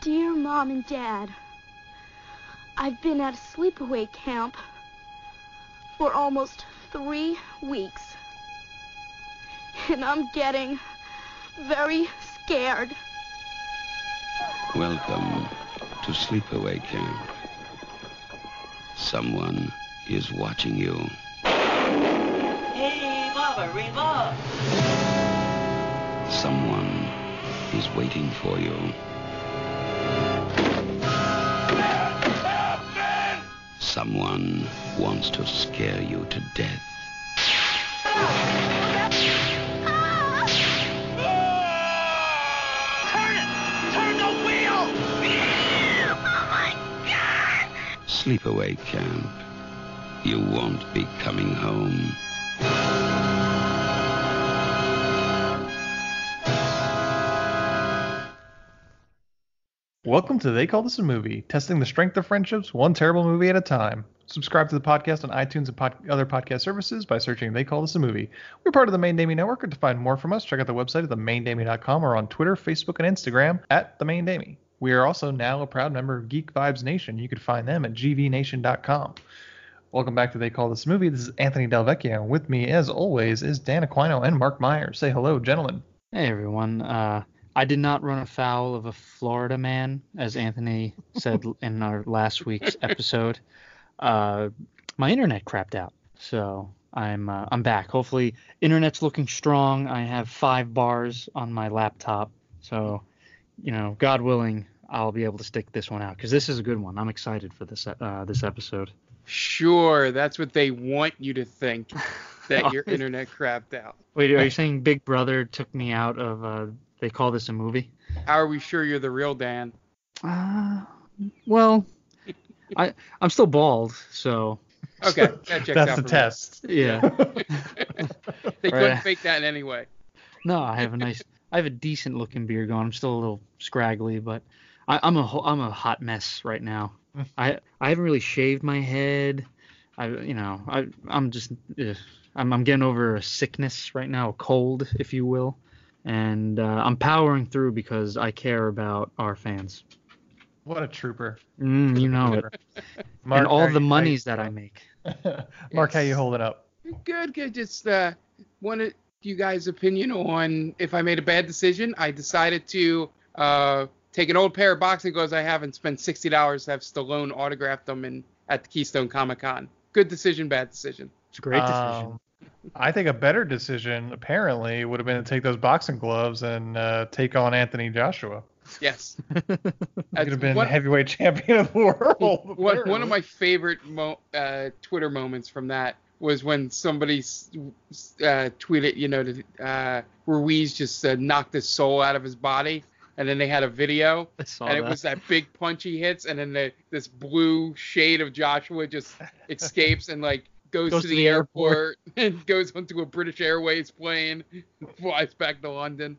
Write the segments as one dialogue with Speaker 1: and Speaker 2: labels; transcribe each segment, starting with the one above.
Speaker 1: Dear Mom and Dad, I've been at a sleepaway camp for almost three weeks. And I'm getting very scared.
Speaker 2: Welcome to Sleepaway Camp. Someone is watching you.
Speaker 3: Hey, Mama, Reba!
Speaker 2: Someone is waiting for you. Someone wants to scare you to death.
Speaker 3: Turn it! Turn the wheel!
Speaker 2: Sleepaway Camp. You won't be coming home.
Speaker 4: Welcome to They Call This a Movie, testing the strength of friendships one terrible movie at a time. Subscribe to the podcast on iTunes and pod- other podcast services by searching They Call This a Movie. We're part of the Main Damie Network, and to find more from us, check out the website at themaindamie.com or on Twitter, Facebook, and Instagram at The Main Damie. We are also now a proud member of Geek Vibes Nation. You can find them at gvnation.com. Welcome back to They Call This a Movie. This is Anthony Delvecchio. With me, as always, is Dan Aquino and Mark Myers. Say hello, gentlemen.
Speaker 5: Hey everyone. Uh, I did not run afoul of a Florida man, as Anthony said in our last week's episode. Uh, my internet crapped out, so I'm uh, I'm back. Hopefully, internet's looking strong. I have five bars on my laptop, so you know, God willing, I'll be able to stick this one out because this is a good one. I'm excited for this uh, this episode.
Speaker 6: Sure, that's what they want you to think that your internet crapped out.
Speaker 5: Wait, are you saying Big Brother took me out of? Uh, they call this a movie?
Speaker 6: How are we sure you're the real Dan?
Speaker 5: Uh, well, I I'm still bald, so
Speaker 6: Okay, that checks
Speaker 4: That's
Speaker 6: out
Speaker 4: the
Speaker 6: for me.
Speaker 4: test.
Speaker 5: yeah.
Speaker 6: They couldn't fake that in any way.
Speaker 5: No, I have a nice, I have a decent looking beard going. I'm still a little scraggly, but I, I'm a ho- I'm a hot mess right now. I I haven't really shaved my head. I you know I I'm just ugh. I'm I'm getting over a sickness right now, a cold, if you will, and uh, I'm powering through because I care about our fans.
Speaker 4: What a trooper.
Speaker 5: Mm, you know it,
Speaker 4: Mark,
Speaker 5: and all the
Speaker 4: you- how
Speaker 5: monies that I make.
Speaker 4: Mark, how you
Speaker 6: Yes.
Speaker 4: holding up?
Speaker 6: Good, good. Just uh, wanted you guys' opinion on if I made a bad decision. I decided to uh, take an old pair of boxing gloves I have and spend sixty dollars to have Stallone autograph them in at the Keystone Comic Con. Good decision, bad decision.
Speaker 5: It's a great decision.
Speaker 4: Um, I think a better decision, apparently, would have been to take those boxing gloves and uh, take on Anthony Joshua.
Speaker 6: Yes.
Speaker 4: He could have been
Speaker 6: one,
Speaker 4: heavyweight champion of the world.
Speaker 6: one, one of my favorite mo- uh, Twitter moments from that was when somebody s- s- uh, tweeted, you know, that uh, Ruiz just uh, knocked his soul out of his body, and then they had a video,
Speaker 5: I saw
Speaker 6: and it was that big punch he hits, and then the, this blue shade of Joshua just escapes and like goes, to, the, airport, and goes onto a British Airways plane, flies back to London.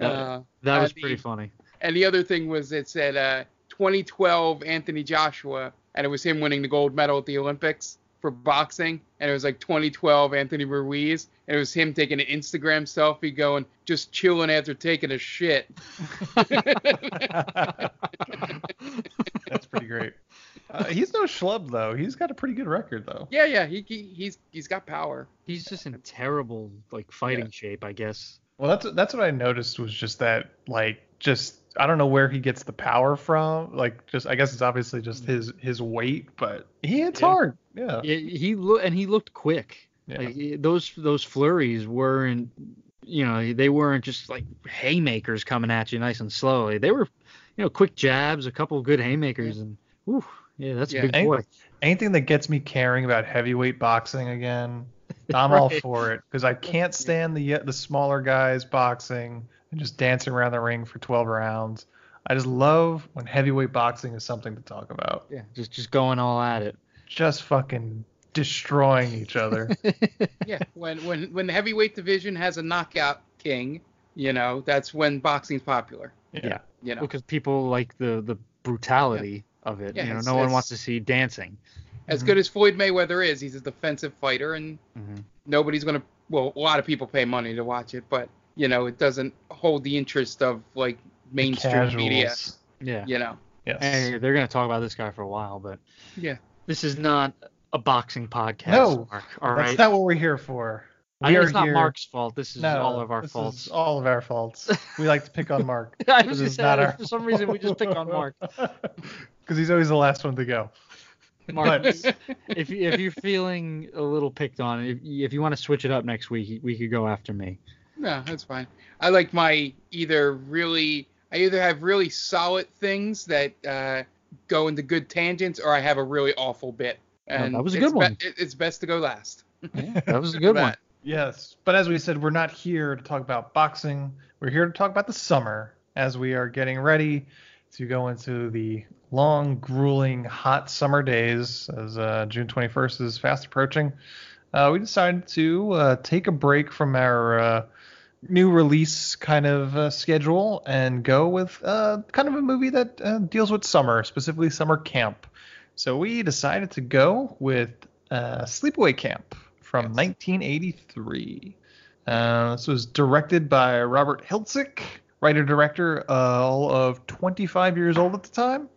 Speaker 5: Uh,
Speaker 6: Uh,
Speaker 5: that
Speaker 6: uh,
Speaker 5: was
Speaker 6: the-
Speaker 5: pretty funny.
Speaker 6: and the other thing was it said uh, 2012 Anthony Joshua, and it was him winning the gold medal at the Olympics for boxing. And it was like 2012 Anthony Ruiz, and it was him taking an Instagram selfie going, just chilling after taking a shit.
Speaker 4: That's pretty great. Uh, he's no schlub though. He's got a pretty good record though.
Speaker 6: yeah, yeah, he, he he's he's got power.
Speaker 5: He's just in terrible like fighting
Speaker 6: Yeah.
Speaker 5: shape, I guess.
Speaker 4: Well, that's that's what I noticed was just that like just I don't know where he gets the power from. Like just I guess it's obviously just his his weight, but he hits
Speaker 5: Yeah.
Speaker 4: hard. Yeah.
Speaker 5: He, he look and he looked quick.
Speaker 4: Yeah.
Speaker 5: Like he- those those flurries weren't, you know, they weren't just like haymakers coming at you nice and slowly. They were, you know, quick jabs, a couple of good haymakers, and whew, yeah, that's
Speaker 6: Yeah.
Speaker 5: a big
Speaker 4: Ain't-
Speaker 5: boy.
Speaker 4: Anything that gets me caring about heavyweight boxing again, I'm all for it because I can't stand the the smaller guys boxing and just dancing around the ring for 12 rounds. I just love when heavyweight boxing is something to talk about.
Speaker 5: Yeah, just just going all at it.
Speaker 4: Just fucking destroying each other.
Speaker 6: Yeah, when when when the heavyweight division has a knockout king, you know, that's when boxing's popular.
Speaker 4: Yeah.
Speaker 6: You know,
Speaker 5: because people like the the brutality of it.
Speaker 6: Yeah,
Speaker 5: you know, no one wants to see dancing.
Speaker 6: as good as Floyd Mayweather is, he's a defensive fighter, and
Speaker 5: Mhm.
Speaker 6: nobody's gonna. Well, a lot of people pay money to watch it, but you know, it doesn't hold the interest of like mainstream media.
Speaker 5: Yeah.
Speaker 6: You know.
Speaker 4: Yes.
Speaker 5: Hey, they're gonna talk about this guy for a while, but
Speaker 6: Yeah.
Speaker 5: this is not a boxing podcast.
Speaker 4: No,
Speaker 5: Mark. All
Speaker 4: That's
Speaker 5: right.
Speaker 4: not what we're here for.
Speaker 5: I
Speaker 4: We
Speaker 5: know
Speaker 4: are
Speaker 5: it's not
Speaker 4: here-
Speaker 5: Mark's fault. This is
Speaker 4: No,
Speaker 5: all of our
Speaker 4: this
Speaker 5: faults.
Speaker 4: Is all of our faults. We like to pick on Mark.
Speaker 5: I
Speaker 4: This
Speaker 5: was
Speaker 4: is
Speaker 5: just
Speaker 4: not
Speaker 5: saying,
Speaker 4: our
Speaker 5: for some reason we just pick on Mark.
Speaker 4: Because he's always the last one to go.
Speaker 5: Mark,
Speaker 4: But-
Speaker 5: if you, if you're feeling a little picked on, if, if you want to switch it up next week, we could go after me.
Speaker 6: No, that's fine. I like my either really. I either have really solid things that uh, go into good tangents, or I have a really awful bit. And
Speaker 5: that was a
Speaker 6: it's
Speaker 5: good one.
Speaker 6: it- it's best to go last.
Speaker 5: Yeah, that was a good one.
Speaker 4: Yes, but as we said, we're not here to talk about boxing. We're here to talk about the summer as we are getting ready to go into the long, grueling, hot summer days as uh, June 21st is fast approaching. Uh, we decided to uh, take a break from our uh, new release kind of uh, schedule and go with uh, kind of a movie that deals with summer, specifically summer camp. So we decided to go with Sleepaway Camp from
Speaker 6: Yes.
Speaker 4: 1983. Uh, this was directed by Robert Hiltzik, writer director, uh, all of 25 years old at the time.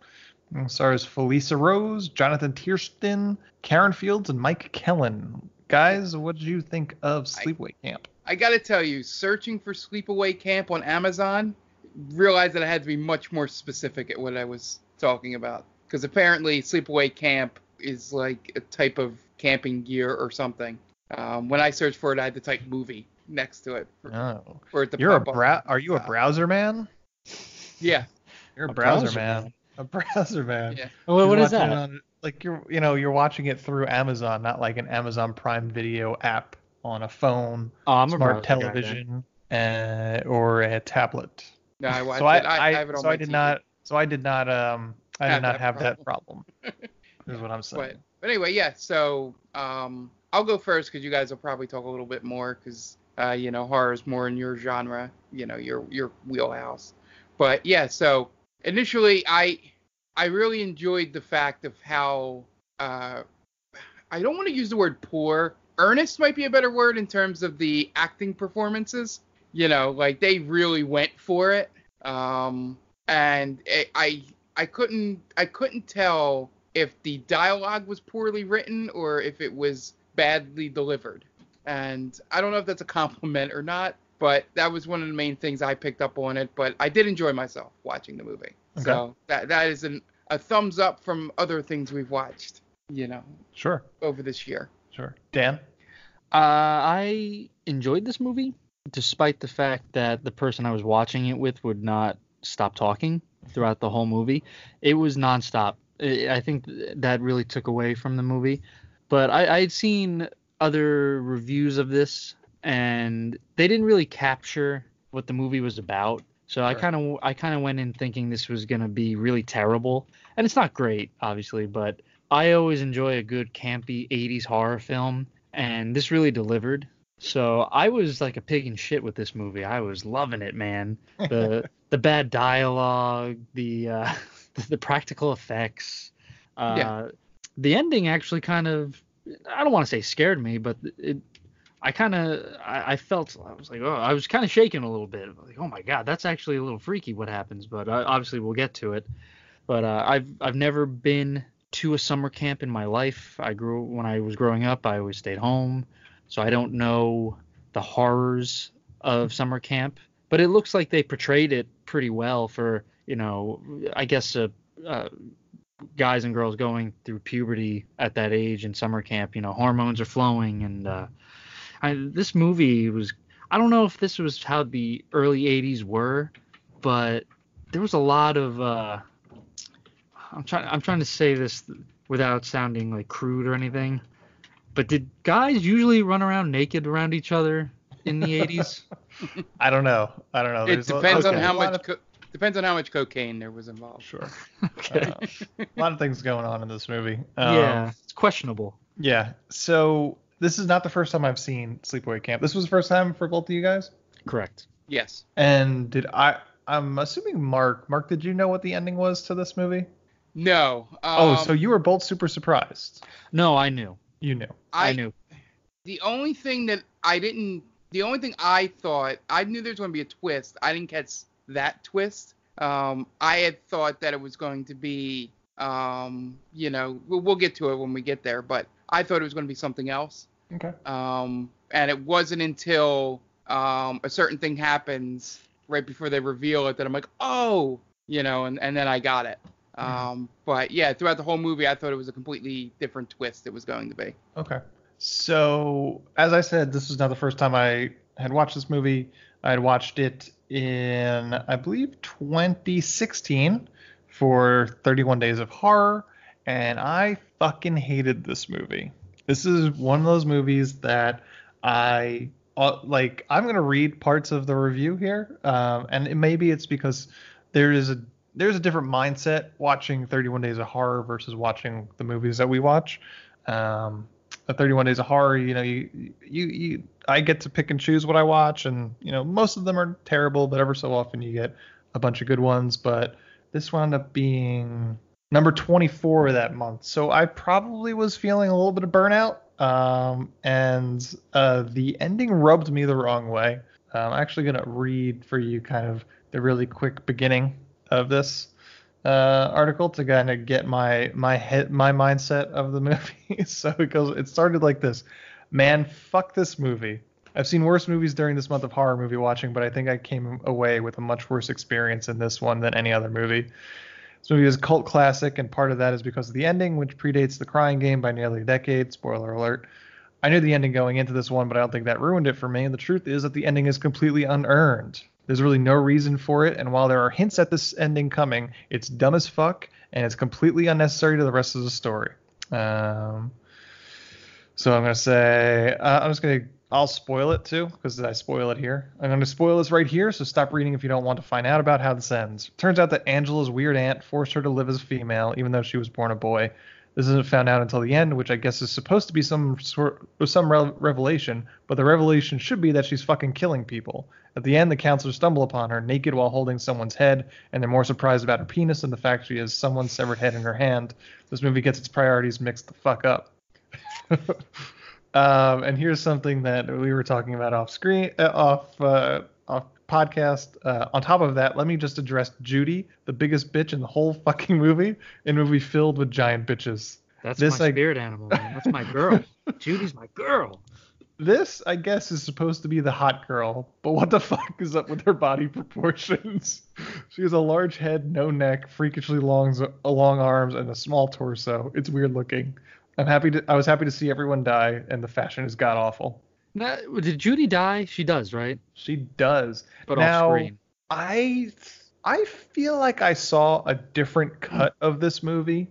Speaker 4: And stars Felisa Rose, Jonathan Tiersten, Karen Fields, and Mike Kellin. Guys, what did you think of Sleepaway Camp?
Speaker 6: I gotta tell you, searching for Sleepaway Camp on Amazon, realized that I had to be much more specific at what I was talking about. Because apparently, Sleepaway Camp is like a type of camping gear or something. Um, when I searched for it, I had to type movie next to it for,
Speaker 4: Oh,
Speaker 6: for it
Speaker 4: you're a
Speaker 6: pop up.
Speaker 4: brow. Are you a
Speaker 6: Uh,
Speaker 4: browser man?
Speaker 6: Yeah.
Speaker 4: You're a,
Speaker 5: A
Speaker 4: browser,
Speaker 5: browser
Speaker 4: man.
Speaker 5: man.
Speaker 4: A browser man.
Speaker 6: Yeah.
Speaker 5: What,
Speaker 4: You're
Speaker 5: what is that?
Speaker 4: on- like you're, you know, you're watching it through Amazon, not like an Amazon Prime Video app on a phone,
Speaker 5: Oh, I'm
Speaker 4: smart
Speaker 5: browser guy
Speaker 4: television, uh, or a tablet.
Speaker 6: No, I watched
Speaker 4: so I,
Speaker 6: it. I,
Speaker 4: I,
Speaker 6: have it on
Speaker 4: so
Speaker 6: my
Speaker 4: I did
Speaker 6: TV.
Speaker 4: not, so I did not, um, I did
Speaker 6: Have
Speaker 4: not
Speaker 6: that
Speaker 4: have that problem. is what I'm saying.
Speaker 6: But but anyway, yeah. So um, I'll go first because you guys will probably talk a little bit more because uh, you know horror is more in your genre, you know your your wheelhouse. But yeah, so initially I I really enjoyed the fact of how uh, I don't want to use the word poor. Earnest might be a better word in terms of the acting performances. You know, like they really went for it. Um, and I, I I couldn't I couldn't tell if the dialogue was poorly written or if it was badly delivered. And I don't know if that's a compliment or not, but that was one of the main things I picked up on it. But I did enjoy myself watching the movie.
Speaker 4: Okay.
Speaker 6: So that that is an, a thumbs up from other things we've watched, you know,
Speaker 4: Sure,
Speaker 6: over this year.
Speaker 4: sure. Dan.
Speaker 5: Uh, I enjoyed this movie, despite the fact that the person I was watching it with would not stop talking throughout the whole movie. It was nonstop. I I think that really took away from the movie. But I, I had seen other reviews of this, and they didn't really capture what the movie was about. So I kind of I kind of went in thinking this was gonna be really terrible, and it's not great, obviously, but I always enjoy a good campy 80s horror film, and this really delivered. So I was like a pig in shit with this movie. I was loving it, man. The the bad dialogue, the uh, the practical effects, uh,
Speaker 6: Yeah.
Speaker 5: the ending actually kind of I don't want to say scared me, but it I kind of I, I felt I was like oh I was kind of shaking a little bit. Like oh my god that's actually a little freaky what happens but uh, obviously we'll get to it. But uh, I've I've never been to a summer camp in my life. I grew when I was growing up I always stayed home. So I don't know the horrors of summer camp but it looks like they portrayed it pretty well for you know I guess uh, uh, guys and girls going through puberty at that age in summer camp you know hormones are flowing and uh, I, this movie was I don't know if this was how the early 80s were, but there was a lot of uh I'm trying I'm trying to say this without sounding like crude or anything. But did guys usually run around naked around each other in the 80s?
Speaker 4: I don't know. I don't know.
Speaker 6: It
Speaker 4: There's a-
Speaker 6: depends on how much co- depends on how much cocaine there was involved.
Speaker 4: Sure.
Speaker 5: okay.
Speaker 4: Uh, a lot of things going on in this movie. Um,
Speaker 5: yeah, it's questionable.
Speaker 4: Yeah. So this is not the first time I've seen Sleepaway Camp. This was the first time for both of you guys.
Speaker 5: Correct.
Speaker 6: Yes.
Speaker 4: And did I? I'm assuming Mark. Mark, did you know what the ending was to this movie?
Speaker 6: No. Um,
Speaker 4: oh, so you were both super surprised.
Speaker 5: No, I knew.
Speaker 4: You knew.
Speaker 5: I,
Speaker 6: I
Speaker 5: knew.
Speaker 6: the only thing that I didn't, the only thing I thought, I knew there was going to be a twist. I didn't catch that twist. Um, I had thought that it was going to be, um, you know, we'll, we'll get to it when we get there, but I thought it was going to be something else.
Speaker 4: Okay.
Speaker 6: Um, and it wasn't until um, a certain thing happens right before they reveal it that I'm like, oh, you know, and, and then I got it. Um, but yeah, throughout the whole movie, I thought it was a completely different twist it was going to be.
Speaker 4: Okay. So, as I said, this was not the first time I had watched this movie. I had watched it in, I believe, 2016 for 31 Days of Horror, and I fucking hated this movie. This is one of those movies that I uh, like. I'm gonna read parts of the review here, um, and it, maybe it's because there is a there's a different mindset watching 31 Days of Horror versus watching the movies that we watch. Um, a 31 Days of Horror, you know, you, you, you, I get to pick and choose what I watch, and you know, most of them are terrible, but ever so often you get a bunch of good ones. But this wound up being number 24 of that month, so I probably was feeling a little bit of burnout, um, and uh, the ending rubbed me the wrong way. I'm actually gonna read for you kind of the really quick beginning of this uh, article to kind of get my my head my mindset of the movie. so it goes. It started like this. Man, fuck this movie. I've seen worse movies during this month of horror movie watching, but I think I came away with a much worse experience in this one than any other movie. This movie is a cult classic, and part of that is because of the ending, which predates The Crying Game by nearly a decade. Spoiler alert. I knew the ending going into this one, but I don't think that ruined it for me. And the truth is that the ending is completely unearned. There's really no reason for it, and while there are hints at this ending coming, it's dumb as fuck, and it's completely unnecessary to the rest of the story. Um, so I'm gonna say uh, I'm just gonna I'll spoil it too because I spoil it here. I'm gonna spoil this right here, so stop reading if you don't want to find out about how this ends. Turns out that Angela's weird aunt forced her to live as a female, even though she was born a boy. This isn't found out until the end, which I guess is supposed to be some sort of some re- revelation, but the revelation should be that she's fucking killing people. At the end, the counselors stumble upon her naked while holding someone's head, and they're more surprised about her penis than the fact she has someone's severed head in her hand. This movie gets its priorities mixed the fuck up. um, and here's something that we were talking about off screen, uh, off uh, off podcast. Uh, on top of that, let me just address Judy, the biggest bitch in the whole fucking movie, in a movie filled with giant bitches.
Speaker 5: That's
Speaker 4: This,
Speaker 5: my
Speaker 4: I-
Speaker 5: spirit animal, man. That's my girl. Judy's my girl.
Speaker 4: This, I guess, is supposed to be the hot girl, but what the fuck is up with her body proportions? she has a large head, no neck, freakishly long, long arms, and a small torso. It's weird looking. I'm happy to. I was happy to see everyone die, and the fashion is god awful.
Speaker 5: Now, did Judy die? She does, right?
Speaker 4: She does.
Speaker 5: But
Speaker 4: now,
Speaker 5: off screen.
Speaker 4: I I feel like I saw a different cut of this movie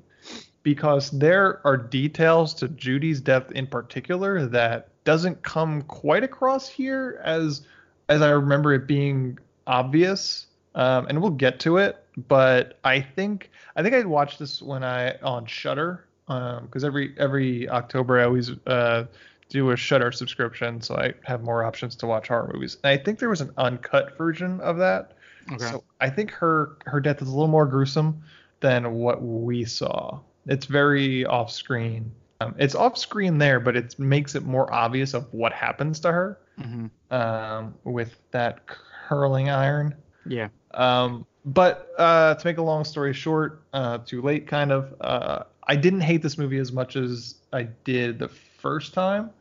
Speaker 4: because there are details to Judy's death in particular that doesn't come quite across here as as I remember it being obvious. Um, and we'll get to it, but I think I think I watched this when I on Shudder because every every October I always uh, do a Shudder subscription, so I have more options to watch horror movies. And I think there was an uncut version of that.
Speaker 5: Okay.
Speaker 4: So I think her her death is a little more gruesome than what we saw. It's very off screen. Um, it's off screen there, but it makes it more obvious of what happens to her
Speaker 5: hmm
Speaker 4: um, with that curling iron.
Speaker 5: Yeah.
Speaker 4: Um, but uh, to make a long story short, uh, too late kind of. Uh, I didn't hate this movie as much as I did the first time.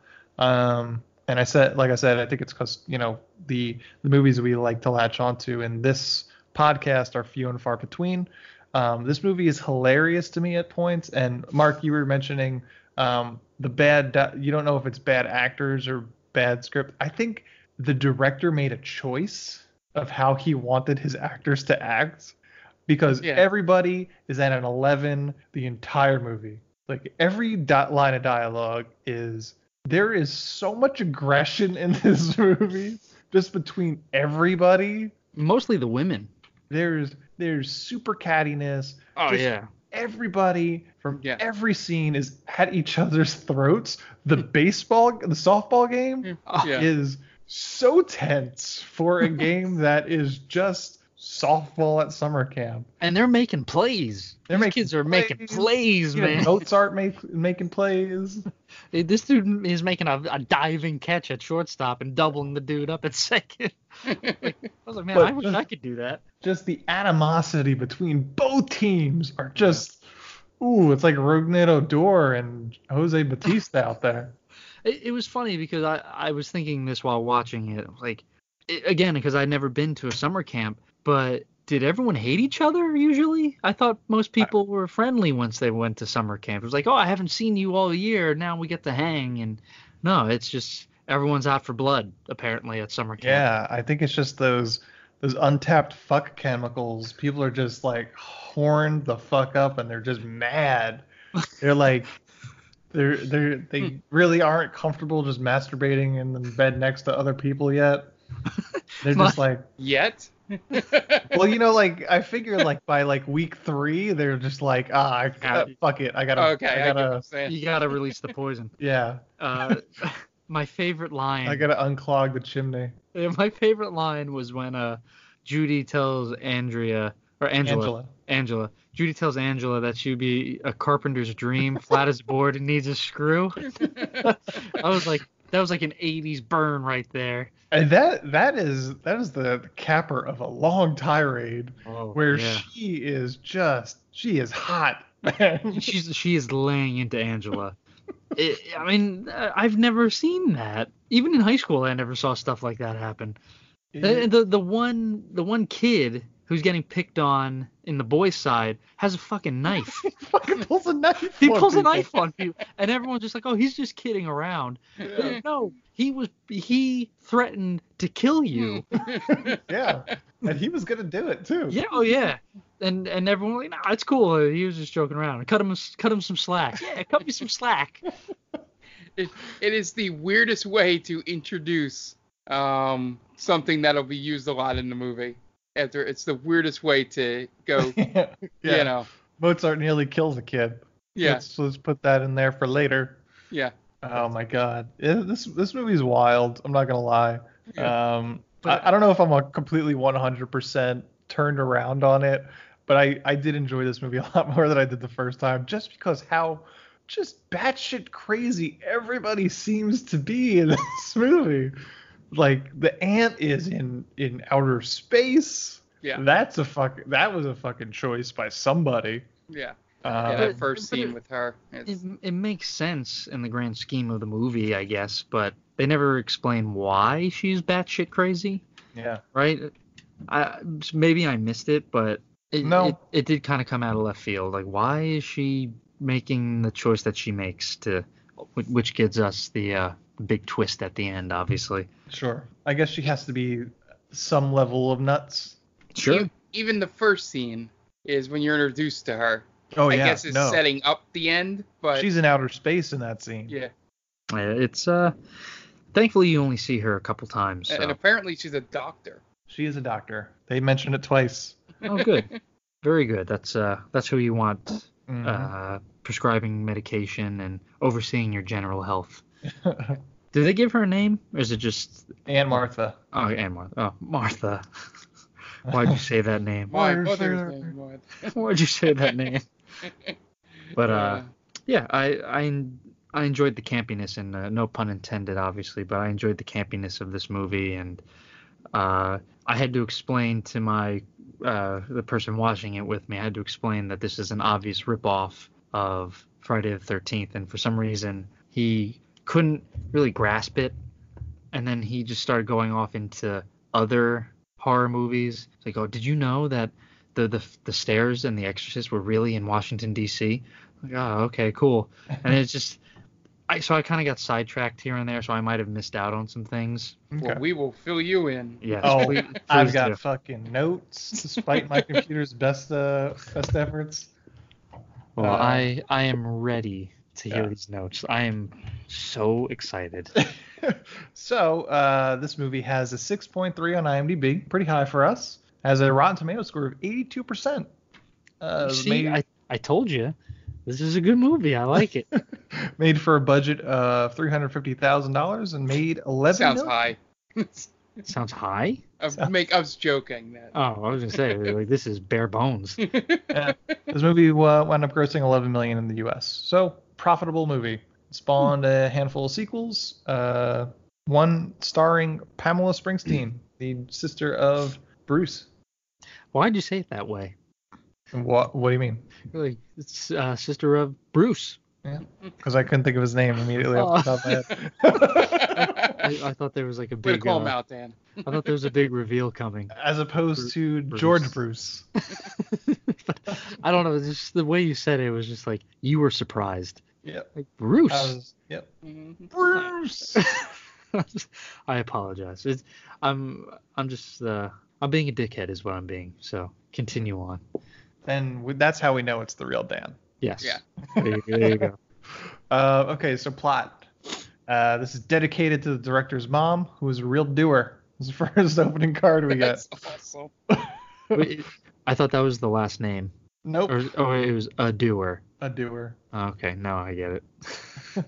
Speaker 4: Um, and I said, like I said, I think it's because you know the the movies we like to latch onto in this podcast are few and far between. Um, this movie is hilarious to me at points. And Mark, you were mentioning um, the bad. You don't know if it's bad actors or bad script. I think the director made a choice of how he wanted his actors to act because
Speaker 6: Yeah.
Speaker 4: everybody is at an 11 the entire movie. Like every dot line of dialogue is there is so much aggression in this movie just between everybody.
Speaker 5: Mostly the women.
Speaker 4: There's there's super cattiness.
Speaker 5: Oh
Speaker 4: Just
Speaker 5: yeah.
Speaker 4: Everybody from
Speaker 6: Yeah.
Speaker 4: every scene is at each other's throats. The baseball, the softball game
Speaker 6: Yeah.
Speaker 4: is so tense for a game that is just softball at summer camp.
Speaker 5: And they're making plays.
Speaker 4: They're
Speaker 5: These
Speaker 4: making
Speaker 5: kids are making
Speaker 4: plays.
Speaker 5: plays,
Speaker 4: You know,
Speaker 5: man.
Speaker 4: Mozart make, making plays.
Speaker 5: This dude is making a, a diving catch at shortstop and doubling the dude up at second. Like, I was like, man,
Speaker 4: But
Speaker 5: I wish
Speaker 4: just-
Speaker 5: I could do that.
Speaker 4: Just the animosity between both teams are just, ooh, it's like Rougned Odor and Jose Bautista out there.
Speaker 5: It, it was funny because I, I was thinking this while watching it. Like, it, again, because I'd never been to a summer camp, but did everyone hate each other usually? I thought most people were friendly once they went to summer camp. It was like, oh, I haven't seen you all year. Now we get to hang. And no, it's just everyone's out for blood, apparently, at summer camp.
Speaker 4: Yeah, I think it's just those those untapped fuck chemicals. People are just like horned the fuck up and they're just mad. They're like they're they're they really aren't comfortable just masturbating in the bed next to other people yet. They're just like
Speaker 6: Yet?
Speaker 4: well, you know, like I figure like by like week three, they're just like, ah, I, uh, fuck it, I gotta,
Speaker 6: okay, I,
Speaker 4: I
Speaker 6: get what
Speaker 4: gotta,
Speaker 6: you're.
Speaker 5: You got to release the poison.
Speaker 4: yeah,
Speaker 5: Uh, my favorite line.
Speaker 4: I gotta unclog the chimney.
Speaker 5: Yeah, my favorite line was when uh Judy tells Andrea or Angela,
Speaker 4: Angela.
Speaker 5: Angela. Judy tells Angela that she'd be a carpenter's dream, flat as a board and needs a screw. I was like, that was like an '80s burn right there.
Speaker 4: And that that is that is the capper of a long tirade
Speaker 5: Oh,
Speaker 4: where
Speaker 5: yeah.
Speaker 4: she is just she is hot, man.
Speaker 5: she's she is laying into Angela. It, I mean, uh, I've never seen that. Even in high school, I never saw stuff like that happen. The, the the one the one kid who's getting picked on in the boys' side has a fucking knife.
Speaker 4: he fucking pulls a knife.
Speaker 5: He
Speaker 4: on
Speaker 5: pulls a knife on people, and everyone's just like, "Oh, he's just kidding around." No, he was. He threatened to kill you.
Speaker 4: Yeah, and he was gonna do it too.
Speaker 5: yeah, oh yeah. And and everyone was like, "Nah, it's cool. He was just joking around. Cut him, cut him some slack. Yeah, cut me some slack."
Speaker 6: it, it is the weirdest way to introduce um, something that'll be used a lot in the movie. After it's the weirdest way to go,
Speaker 4: yeah.
Speaker 6: you know.
Speaker 4: Mozart nearly kills a kid.
Speaker 6: Yeah,
Speaker 4: Let's, let's put that in there for later.
Speaker 6: yeah.
Speaker 4: Oh my god, It- this this movie's wild. I'm not gonna lie.
Speaker 6: Yeah.
Speaker 4: Um,
Speaker 5: But-
Speaker 4: I, I don't know if I'm a completely 100% turned around on it, but I I did enjoy this movie a lot more than I did the first time, just because how just batshit crazy everybody seems to be in this movie. Like the aunt is in in outer space.
Speaker 6: Yeah.
Speaker 4: That's a fuck. That was a fucking choice by somebody.
Speaker 6: Yeah.
Speaker 4: Uh,
Speaker 6: yeah, that first scene
Speaker 5: it-
Speaker 6: with her.
Speaker 5: It, it makes sense in the grand scheme of the movie, I guess, but they never explain why she's batshit crazy,
Speaker 4: yeah.
Speaker 5: right? I maybe I missed it, but it,
Speaker 4: No.
Speaker 5: it, it did kind of come out of left field. Like, why is she making the choice that she makes to, which gives us the uh, big twist at the end, obviously.
Speaker 4: Sure. I guess she has to be some level of nuts.
Speaker 6: Sure. even the first scene is when you're introduced to her.
Speaker 4: Oh
Speaker 6: I
Speaker 4: yeah.
Speaker 6: guess it's
Speaker 4: no.
Speaker 6: setting up the end, but
Speaker 4: She's in outer space in that scene.
Speaker 6: yeah.
Speaker 5: Yeah, It's uh, thankfully you only see her a couple times. So.
Speaker 6: And apparently she's a doctor.
Speaker 4: She is a doctor. They mentioned it twice.
Speaker 5: oh, good, very good. That's uh, that's who you want
Speaker 4: Mhm.
Speaker 5: uh, prescribing medication and overseeing your general health. Did they give her a name, or is it just
Speaker 4: and Martha.
Speaker 5: oh and Martha? Oh, Martha. Why'd you say that name?
Speaker 6: My
Speaker 4: Where's
Speaker 6: mother's name was.
Speaker 5: Why'd you say that name? But uh,
Speaker 6: Uh,
Speaker 5: yeah, I I I enjoyed the campiness and uh, no pun intended, obviously, but I enjoyed the campiness of this movie and uh, I had to explain to my uh, the person watching it with me. I had to explain that this is an obvious ripoff of Friday the Thirteenth, and for some reason he couldn't really grasp it, and then he just started going off into other horror movies. It's like, oh, did you know that the the the stairs and the Exorcist were really in Washington D.C. Like, oh, okay, cool. And it's just, I so I kind of got sidetracked here and there, so I might have missed out on some things.
Speaker 6: well, we will fill you in.
Speaker 5: Yeah.
Speaker 4: Oh,
Speaker 5: please-
Speaker 4: I've got
Speaker 5: do.
Speaker 4: fucking notes despite my computer's best uh, best efforts.
Speaker 5: Well,
Speaker 4: uh,
Speaker 5: I I am ready to hear
Speaker 4: yeah.
Speaker 5: these notes. I am so excited.
Speaker 4: so uh, this movie has a 6.3 on IMDb, pretty high for us. Has a Rotten Tomato score of 82%. Uh,
Speaker 5: See,
Speaker 4: made,
Speaker 5: I I told you, this is a good movie. I like it.
Speaker 4: made for a budget of $350,000 and made 11
Speaker 6: Sounds
Speaker 4: million.
Speaker 6: high.
Speaker 5: Sounds high.
Speaker 6: Uh, make us joking that.
Speaker 5: Oh, I was gonna say like this is bare bones.
Speaker 4: Yeah. This movie uh, wound up grossing 11 million in the U.S. So profitable movie. Spawned a handful of sequels. Uh, one starring Pamela Springsteen, the sister of Bruce.
Speaker 5: Why'd you say it that way?
Speaker 4: What? What do you mean?
Speaker 5: Really, it's uh, sister of Bruce.
Speaker 4: Yeah, because I couldn't think of his name immediately off the top of my head.
Speaker 5: I, I thought there was like a
Speaker 6: Way to
Speaker 5: big.
Speaker 6: call him
Speaker 5: uh,
Speaker 6: out, Dan.
Speaker 5: I thought there was a big reveal coming.
Speaker 4: As opposed to
Speaker 5: Bruce.
Speaker 4: George Bruce.
Speaker 5: I don't know. it's Just the way you said it was just like you were surprised.
Speaker 4: Yep.
Speaker 5: Like Bruce.
Speaker 4: I was, yep.
Speaker 6: Mhm.
Speaker 4: Bruce.
Speaker 5: I apologize. It's, I'm I'm just uh, I'm being a dickhead is what I'm being. So continue on.
Speaker 4: and we- that's how we know it's the real Dan.
Speaker 5: Yes.
Speaker 6: Yeah.
Speaker 5: There you, there you go.
Speaker 4: Uh, okay, so plot. Uh, this is dedicated to the director's mom, who is a real doer. This is the first opening card we got.
Speaker 6: That's awesome.
Speaker 5: I thought that was the last name.
Speaker 4: Nope,
Speaker 5: Or oh, it was a doer.
Speaker 4: A doer.
Speaker 5: Okay, now I get it.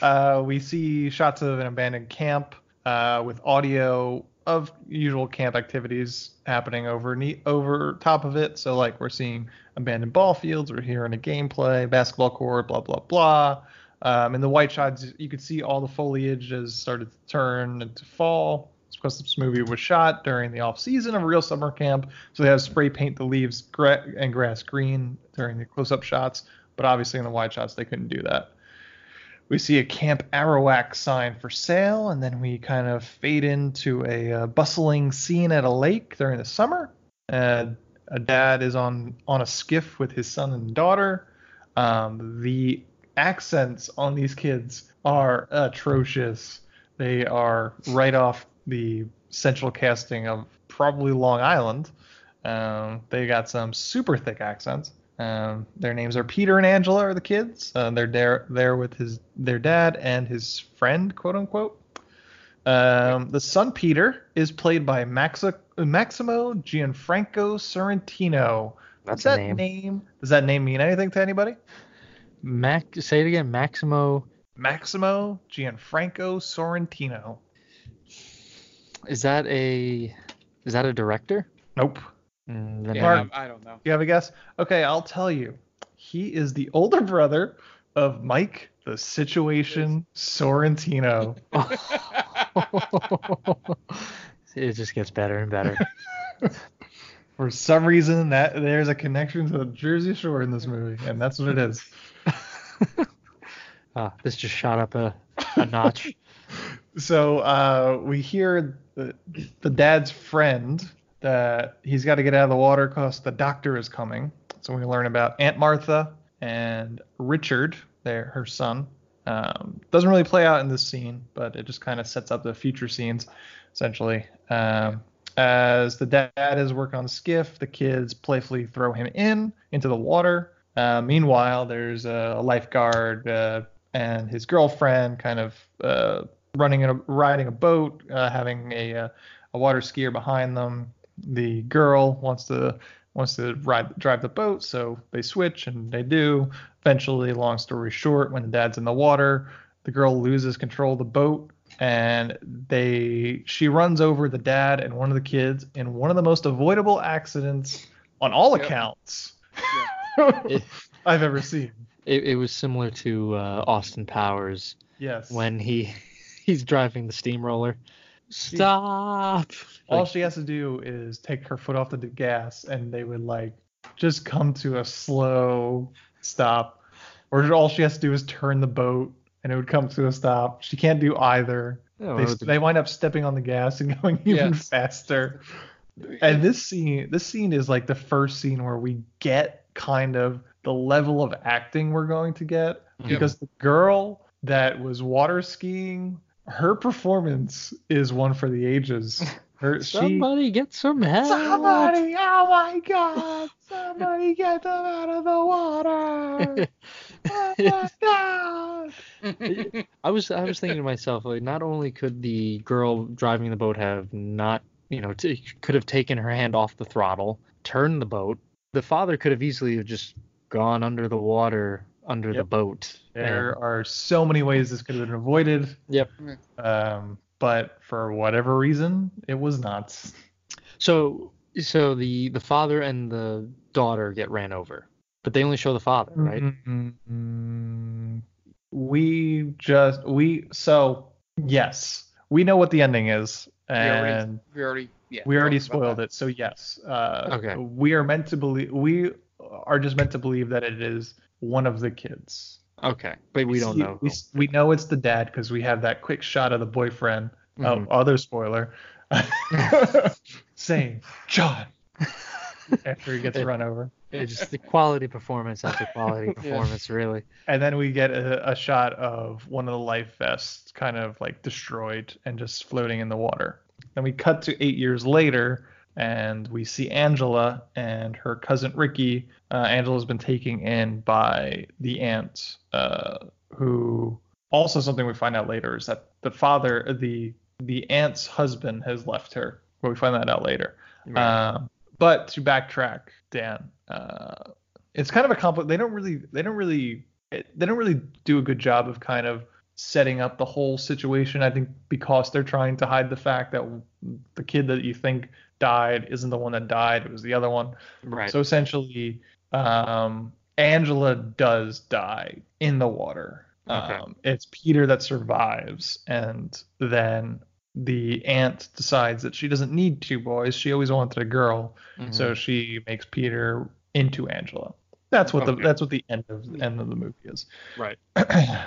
Speaker 4: Uh, we see shots of an abandoned camp uh, with audio of usual camp activities happening over ne- over top of it. So like we're seeing abandoned ball fields, we're hearing a gameplay, basketball court, blah blah blah. Um, in the white shots, you could see all the foliage has started to turn and to fall. It's because this movie was shot during the off season of a real summer camp, so they have spray paint the leaves gra- and grass green during the close up shots. But obviously in the wide shots, they couldn't do that we see a Camp Arawak sign for sale, and then we kind of fade into a uh, bustling scene at a lake during the summer. Uh, a dad is on on a skiff with his son and daughter. Um, the accents on these kids are atrocious. They are right off the central casting of probably Long Island. Um, they got some super thick accents. Um, their names are Peter and Angela are the kids. Uh, they're there there with his their dad and his friend, quote unquote. Um, the son Peter is played by Maxi- Maximo Gianfranco Sorrentino.
Speaker 5: That's
Speaker 4: does
Speaker 5: a
Speaker 4: that
Speaker 5: name.
Speaker 4: Does that name mean anything to anybody?
Speaker 5: Mac, say it again. Maximo.
Speaker 4: Maximo Gianfranco Sorrentino.
Speaker 5: Is that a is that a director?
Speaker 4: Nope.
Speaker 5: Mm,
Speaker 6: Yeah,
Speaker 4: Mark-
Speaker 6: I don't know.
Speaker 4: You have a guess? Okay, I'll tell you. He is the older brother of Mike the Situation Sorrentino.
Speaker 5: it just gets better and better.
Speaker 4: For some reason, that there's a connection to the Jersey Shore in this movie, and that's what it is.
Speaker 5: Ah, this just shot up a, a notch.
Speaker 4: So uh, we hear the, the dad's friend that he's got to get out of the water because the doctor is coming. So we learn about Aunt Martha and Richard, her son. Um, doesn't really play out in this scene, but it just kind of sets up the future scenes, essentially. Um, as the dad is working on the skiff, the kids playfully throw him in into the water. Uh, meanwhile, there's a lifeguard uh, and his girlfriend kind of uh, running in a riding a boat, uh, having a uh, a water skier behind them. The girl wants to wants to ride drive the boat, so they switch and they do. Eventually, long story short, when the dad's in the water, the girl loses control of the boat and they she runs over the dad and one of the kids in one of the most avoidable accidents on all
Speaker 6: Yep.
Speaker 4: accounts
Speaker 5: It-
Speaker 4: I've ever seen.
Speaker 5: It, it was similar to uh, Austin Powers
Speaker 4: Yes.
Speaker 5: when he he's driving the steamroller. Stop.
Speaker 4: all
Speaker 5: Like,
Speaker 4: she has to do is take her foot off the gas and they would like just come to a slow stop or all she has to do is turn the boat and it would come to a stop she can't do either
Speaker 5: oh,
Speaker 4: they,
Speaker 5: the-
Speaker 4: they wind up stepping on the gas and going even
Speaker 6: Yes.
Speaker 4: faster and this scene this scene is like the first scene where we get kind of the level of acting we're going to get
Speaker 5: Yep.
Speaker 4: because the girl that was water skiing her performance is one for the ages her she
Speaker 5: Somebody get some help.
Speaker 4: Somebody, oh my god, somebody get them out of the water. Oh my god.
Speaker 5: I was I was thinking to myself like not only could the girl driving the boat have not you know t- could have taken her hand off the throttle, turned the boat, the father could have easily have just gone under the water under the boat.
Speaker 4: There are so many ways this could have been avoided.
Speaker 5: Yep.
Speaker 4: Um, but for whatever reason, it was not.
Speaker 5: So so the the father and the daughter get ran over, but they only show the father, right?
Speaker 4: Mm, we just we so yes, we know what the ending is,
Speaker 6: We already,
Speaker 4: and
Speaker 6: we already, yeah.
Speaker 4: we already spoiled it. So yes, uh,
Speaker 5: Okay.
Speaker 4: we are meant to believe we are just meant to believe that it is one of the kids.
Speaker 5: Okay, but we don't know.
Speaker 4: We, we know it's the dad because we have that quick shot of the boyfriend.
Speaker 5: Mhm.
Speaker 4: Oh, other spoiler. saying John after he gets run over.
Speaker 5: It's just the quality performance after quality performance, really.
Speaker 4: And then we get a, a shot of one of the life vests kind of like destroyed and just floating in the water. Then we cut to eight years later and we see Angela and her cousin Ricky. Uh, Angela's been taken in by the aunt, uh, who also something we find out later is that the father, the the aunt's husband, has left her. But we find that out later. Um, but to backtrack, Dan, uh, it's kind of a complex. They don't really, they don't really, they don't really do a good job of kind of setting up the whole situation. I think because they're trying to hide the fact that the kid that you think died isn't the one that died; it was the other one.
Speaker 5: Right.
Speaker 4: So essentially, um, Angela does die in the water.
Speaker 5: Okay.
Speaker 4: Um, it's Peter that survives, and then the aunt decides that she doesn't need two boys. She always wanted a girl,
Speaker 5: Mhm.
Speaker 4: so she makes Peter into Angela. That's what the that's what the end of the end of the movie is.
Speaker 5: right.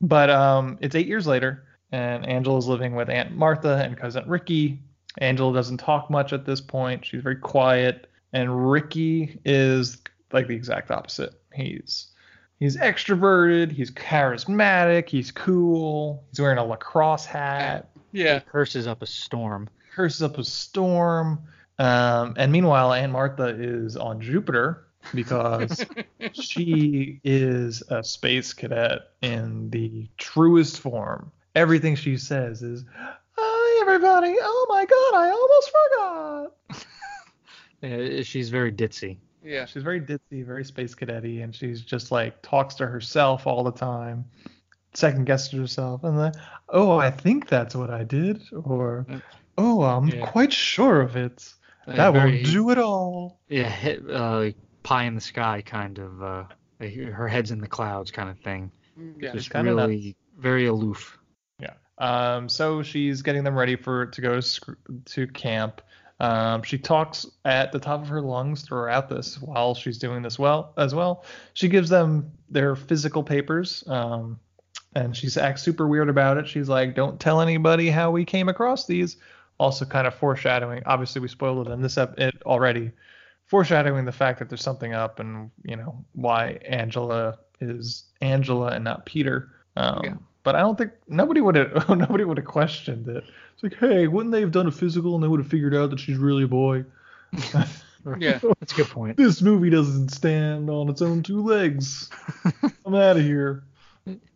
Speaker 4: but um, it's eight years later, and Angela's living with Aunt Martha and cousin Ricky. Angela doesn't talk much at this point. She's very quiet, and Ricky is like the exact opposite. He's he's extroverted. He's charismatic. He's cool. He's wearing a lacrosse hat.
Speaker 6: Yeah.
Speaker 5: Curses up a storm.
Speaker 4: Curses up a storm. Um, and meanwhile, Aunt Martha is on Jupiter because she is a space cadet in the truest form. Everything she says is, "Hi, everybody! Oh my God, I almost forgot."
Speaker 5: Uh, She's very ditzy.
Speaker 6: Yeah.
Speaker 4: She's very ditzy, very space cadety, and she's just like talks to herself all the time, second guesses herself, and then, "Oh, I think that's what I did," or, "Oh, I'm
Speaker 5: Yeah.
Speaker 4: quite sure of it."
Speaker 5: Uh,
Speaker 4: That
Speaker 5: very-
Speaker 4: won't do it all.
Speaker 5: Yeah, hit, uh, pie in the sky kind of. Uh, her head's in the clouds kind of thing.
Speaker 6: Yeah.
Speaker 5: Just
Speaker 4: kinda nuts.
Speaker 5: really very aloof.
Speaker 4: Um. So she's getting them ready for to go to, sc- to camp. Um. She talks at the top of her lungs throughout this while she's doing this well as well. She gives them their physical papers. Um. And she's acts super weird about it. She's like, "Don't tell anybody how we came across these." Also, kind of foreshadowing. Obviously, we spoiled it in this ep- it already. Foreshadowing the fact that there's something up, and you know why Angela is Angela and not Peter. Um,
Speaker 6: Yeah.
Speaker 4: But I don't think nobody would have nobody would have questioned it. It's like, hey, wouldn't they have done a physical and they would have figured out that she's really a boy?
Speaker 6: Yeah.
Speaker 5: That's a good point.
Speaker 4: this movie doesn't stand on its own two legs. I'm out of here.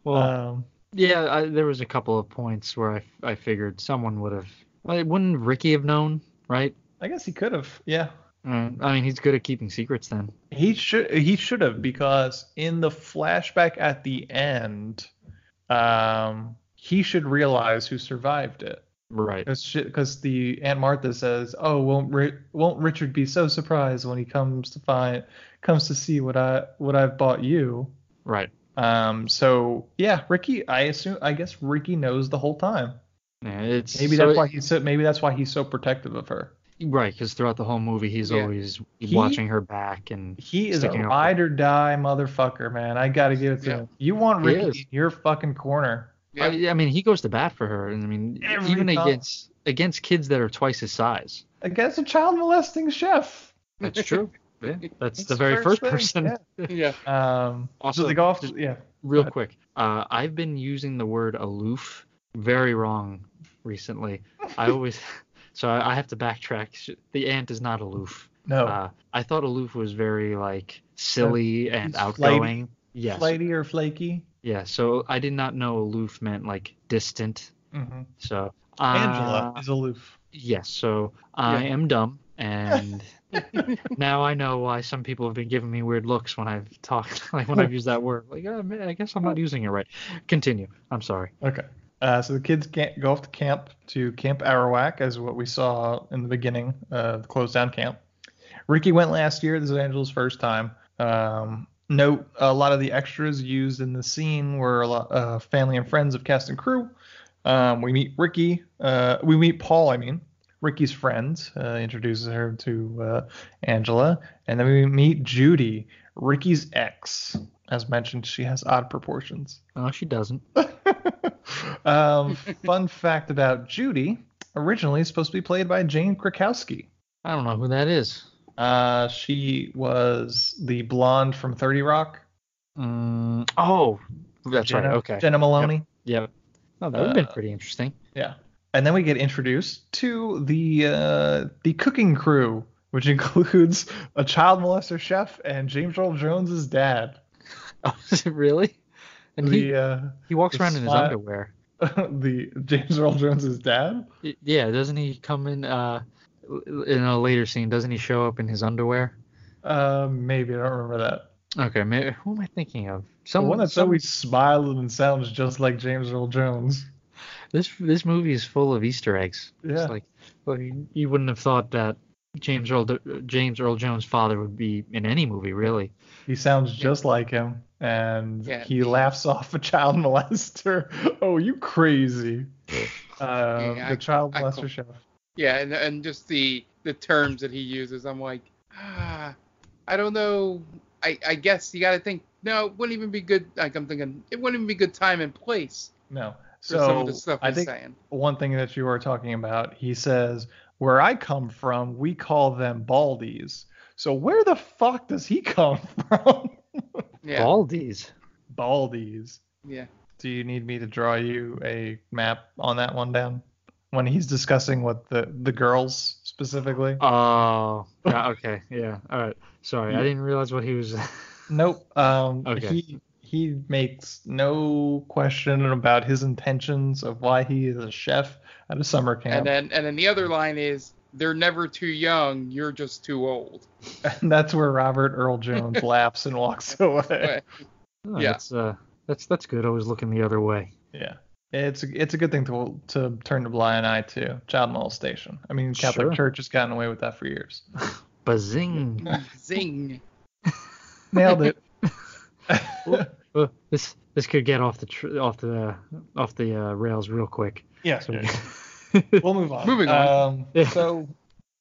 Speaker 5: Well,
Speaker 4: Um,
Speaker 5: yeah, I, there was a couple of points where I, I figured someone would have. Like, wouldn't Ricky have known, right?
Speaker 4: I guess he could have. Yeah,
Speaker 5: Uh, I mean, he's good at keeping secrets then.
Speaker 4: he should he should have because in the flashback at the end, um, he should realize who survived it.
Speaker 5: Right.
Speaker 4: Because the Aunt Martha says, "Oh, won't Ri- won't Richard be so surprised when he comes to find comes to see what I what I've bought you?"
Speaker 5: Right.
Speaker 4: Um. So yeah, Ricky. I assume. I guess Ricky knows the whole time.
Speaker 5: Yeah, it's
Speaker 4: Maybe
Speaker 5: so
Speaker 4: that's
Speaker 5: it-
Speaker 4: why he's so. Maybe that's why he's so protective of her.
Speaker 5: Right because throughout the whole movie he's
Speaker 6: Yeah.
Speaker 5: always
Speaker 4: He-
Speaker 5: watching her back and
Speaker 4: He is a
Speaker 5: Sticking
Speaker 4: ride or die motherfucker, man. I gotta give it to
Speaker 6: Yeah.
Speaker 4: him. You want
Speaker 5: He
Speaker 4: Ricky in your fucking corner.
Speaker 6: Yeah.
Speaker 5: I, I mean he goes to bat for her and I mean
Speaker 4: Every
Speaker 5: even
Speaker 4: time.
Speaker 5: against against kids that are twice his size.
Speaker 4: against a child molesting chef.
Speaker 5: That's true. yeah, that's
Speaker 4: It's
Speaker 5: the very first
Speaker 4: thing,
Speaker 5: person.
Speaker 6: Yeah.
Speaker 4: yeah. Um.
Speaker 5: Also,
Speaker 4: so they go
Speaker 5: just-
Speaker 4: yeah.
Speaker 5: Real
Speaker 4: ahead.
Speaker 5: quick, uh, I've been using the word aloof very wrong recently. I always, so I I have to backtrack. The aunt is not aloof.
Speaker 4: No.
Speaker 5: Uh, I thought aloof was very like silly and
Speaker 4: he's
Speaker 5: outgoing. Yes.
Speaker 4: Flighty or flaky.
Speaker 5: Yeah. So I did not know aloof meant like distant.
Speaker 4: hmm
Speaker 5: So
Speaker 4: Angela
Speaker 5: uh,
Speaker 4: is aloof.
Speaker 5: Yes. So I
Speaker 6: Yeah.
Speaker 5: am dumb, and now I know why some people have been giving me weird looks when I've talked, like when I've used that word. Like, oh, man, I guess I'm not using it right. Continue. I'm sorry.
Speaker 4: Okay. Uh, so the kids can't go off to camp to Camp Arawak, as what we saw in the beginning of the closed down camp. Ricky went last year. This is Angela's first time. Um, note a lot of the extras used in the scene were a lot uh, family and friends of cast and crew. Um, we meet Ricky. Uh, we meet Paul. I mean, Ricky's friend uh, introduces her to uh, Angela, and then we meet Judy, Ricky's ex. As mentioned, she has odd proportions.
Speaker 5: No, she doesn't.
Speaker 4: um, fun fact about Judy: originally supposed to be played by Jane Krakowski.
Speaker 5: I don't know who that is.
Speaker 4: Uh, she was the blonde from 30 Rock.
Speaker 5: Mm, oh, that's
Speaker 4: Jenna,
Speaker 5: right. Okay.
Speaker 4: Jenna Maroney.
Speaker 5: Yep. Oh, that would have been
Speaker 4: Uh,
Speaker 5: pretty interesting.
Speaker 4: Yeah. And then we get introduced to the uh, the cooking crew, which includes a child molester chef and James Earl Jones's dad.
Speaker 5: Oh, is it really? And
Speaker 4: the
Speaker 5: he
Speaker 4: uh,
Speaker 5: he walks around in his underwear.
Speaker 4: the James Earl Jones's dad.
Speaker 5: Yeah, doesn't he come in uh in a later scene? Doesn't he show up in his underwear?
Speaker 4: Uh, maybe I don't remember that.
Speaker 5: Okay, maybe, who am I thinking of?
Speaker 4: The
Speaker 5: Someone
Speaker 4: one that's
Speaker 5: some-
Speaker 4: always smiling and sounds just like James Earl Jones.
Speaker 5: This this movie is full of Easter eggs.
Speaker 4: Yeah.
Speaker 5: It's like well, you, you wouldn't have thought that James Earl James Earl Jones' father would be in any movie, really.
Speaker 4: He sounds just like him, and
Speaker 6: Yeah.
Speaker 4: he laughs off a child molester. Oh, you crazy! Uh,
Speaker 6: Yeah, I-
Speaker 4: the child
Speaker 6: I
Speaker 4: molester
Speaker 6: call-
Speaker 4: chef.
Speaker 6: Yeah, and and just the the terms that he uses, I'm like, ah, I don't know. I I guess you got to think. No, it wouldn't even be good. Like I'm thinking, it wouldn't even be good time and place
Speaker 4: No. So
Speaker 6: of the stuff
Speaker 4: I think
Speaker 6: saying.
Speaker 4: one thing that you are talking about, he says, "Where I come from, we call them baldies." So where the fuck does he come from?
Speaker 6: Yeah,
Speaker 5: Baldies.
Speaker 4: baldies.
Speaker 6: yeah.
Speaker 4: Do you need me to draw you a map on that one down? When he's discussing what the the girls specifically.
Speaker 5: Oh, yeah, okay, yeah, all right. Sorry, I didn't realize what he was.
Speaker 4: Nope. Um,
Speaker 5: Okay.
Speaker 4: He he makes no question about his intentions of why he is a chef at a summer camp,
Speaker 6: And then and then the other line is, they're never too young. You're just too old.
Speaker 4: and that's where Robert Earl Jones laughs and walks away.
Speaker 6: But,
Speaker 5: Oh,
Speaker 6: Yeah.
Speaker 5: That's uh, that's that's good. Always looking the other way.
Speaker 4: Yeah. It's it's a good thing to to turn a blind eye to child molestation. I mean, Catholic
Speaker 5: Sure.
Speaker 4: Church has gotten away with that for years.
Speaker 5: Bazing.
Speaker 6: zing.
Speaker 4: Nailed it.
Speaker 5: Well, this this could get off the tr- off the off the uh, rails real quick.
Speaker 4: yeah.
Speaker 5: So,
Speaker 4: We'll move on.
Speaker 6: Moving on.
Speaker 4: Um. So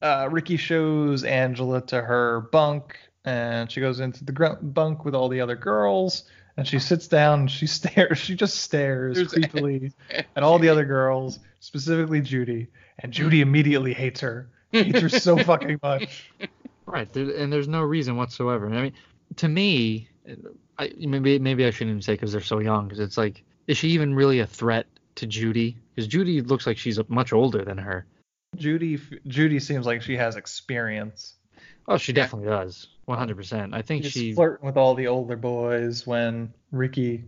Speaker 4: uh, Ricky shows Angela to her bunk, and she goes into the gr- bunk with all the other girls, and she sits down. And she stares. She just stares
Speaker 6: There's-
Speaker 4: creepily at all the other girls, specifically Judy, and Judy immediately hates her. Hates her so fucking much.
Speaker 5: Right, and there's no reason whatsoever. I mean, to me, I, maybe maybe I shouldn't even say because they're so young. Because it's like, is she even really a threat to Judy? Because Judy looks like she's much older than her.
Speaker 4: Judy Judy seems like she has experience.
Speaker 5: Oh, she definitely does, 100%. I think
Speaker 4: She's
Speaker 5: she.
Speaker 4: flirting with all the older boys when Ricky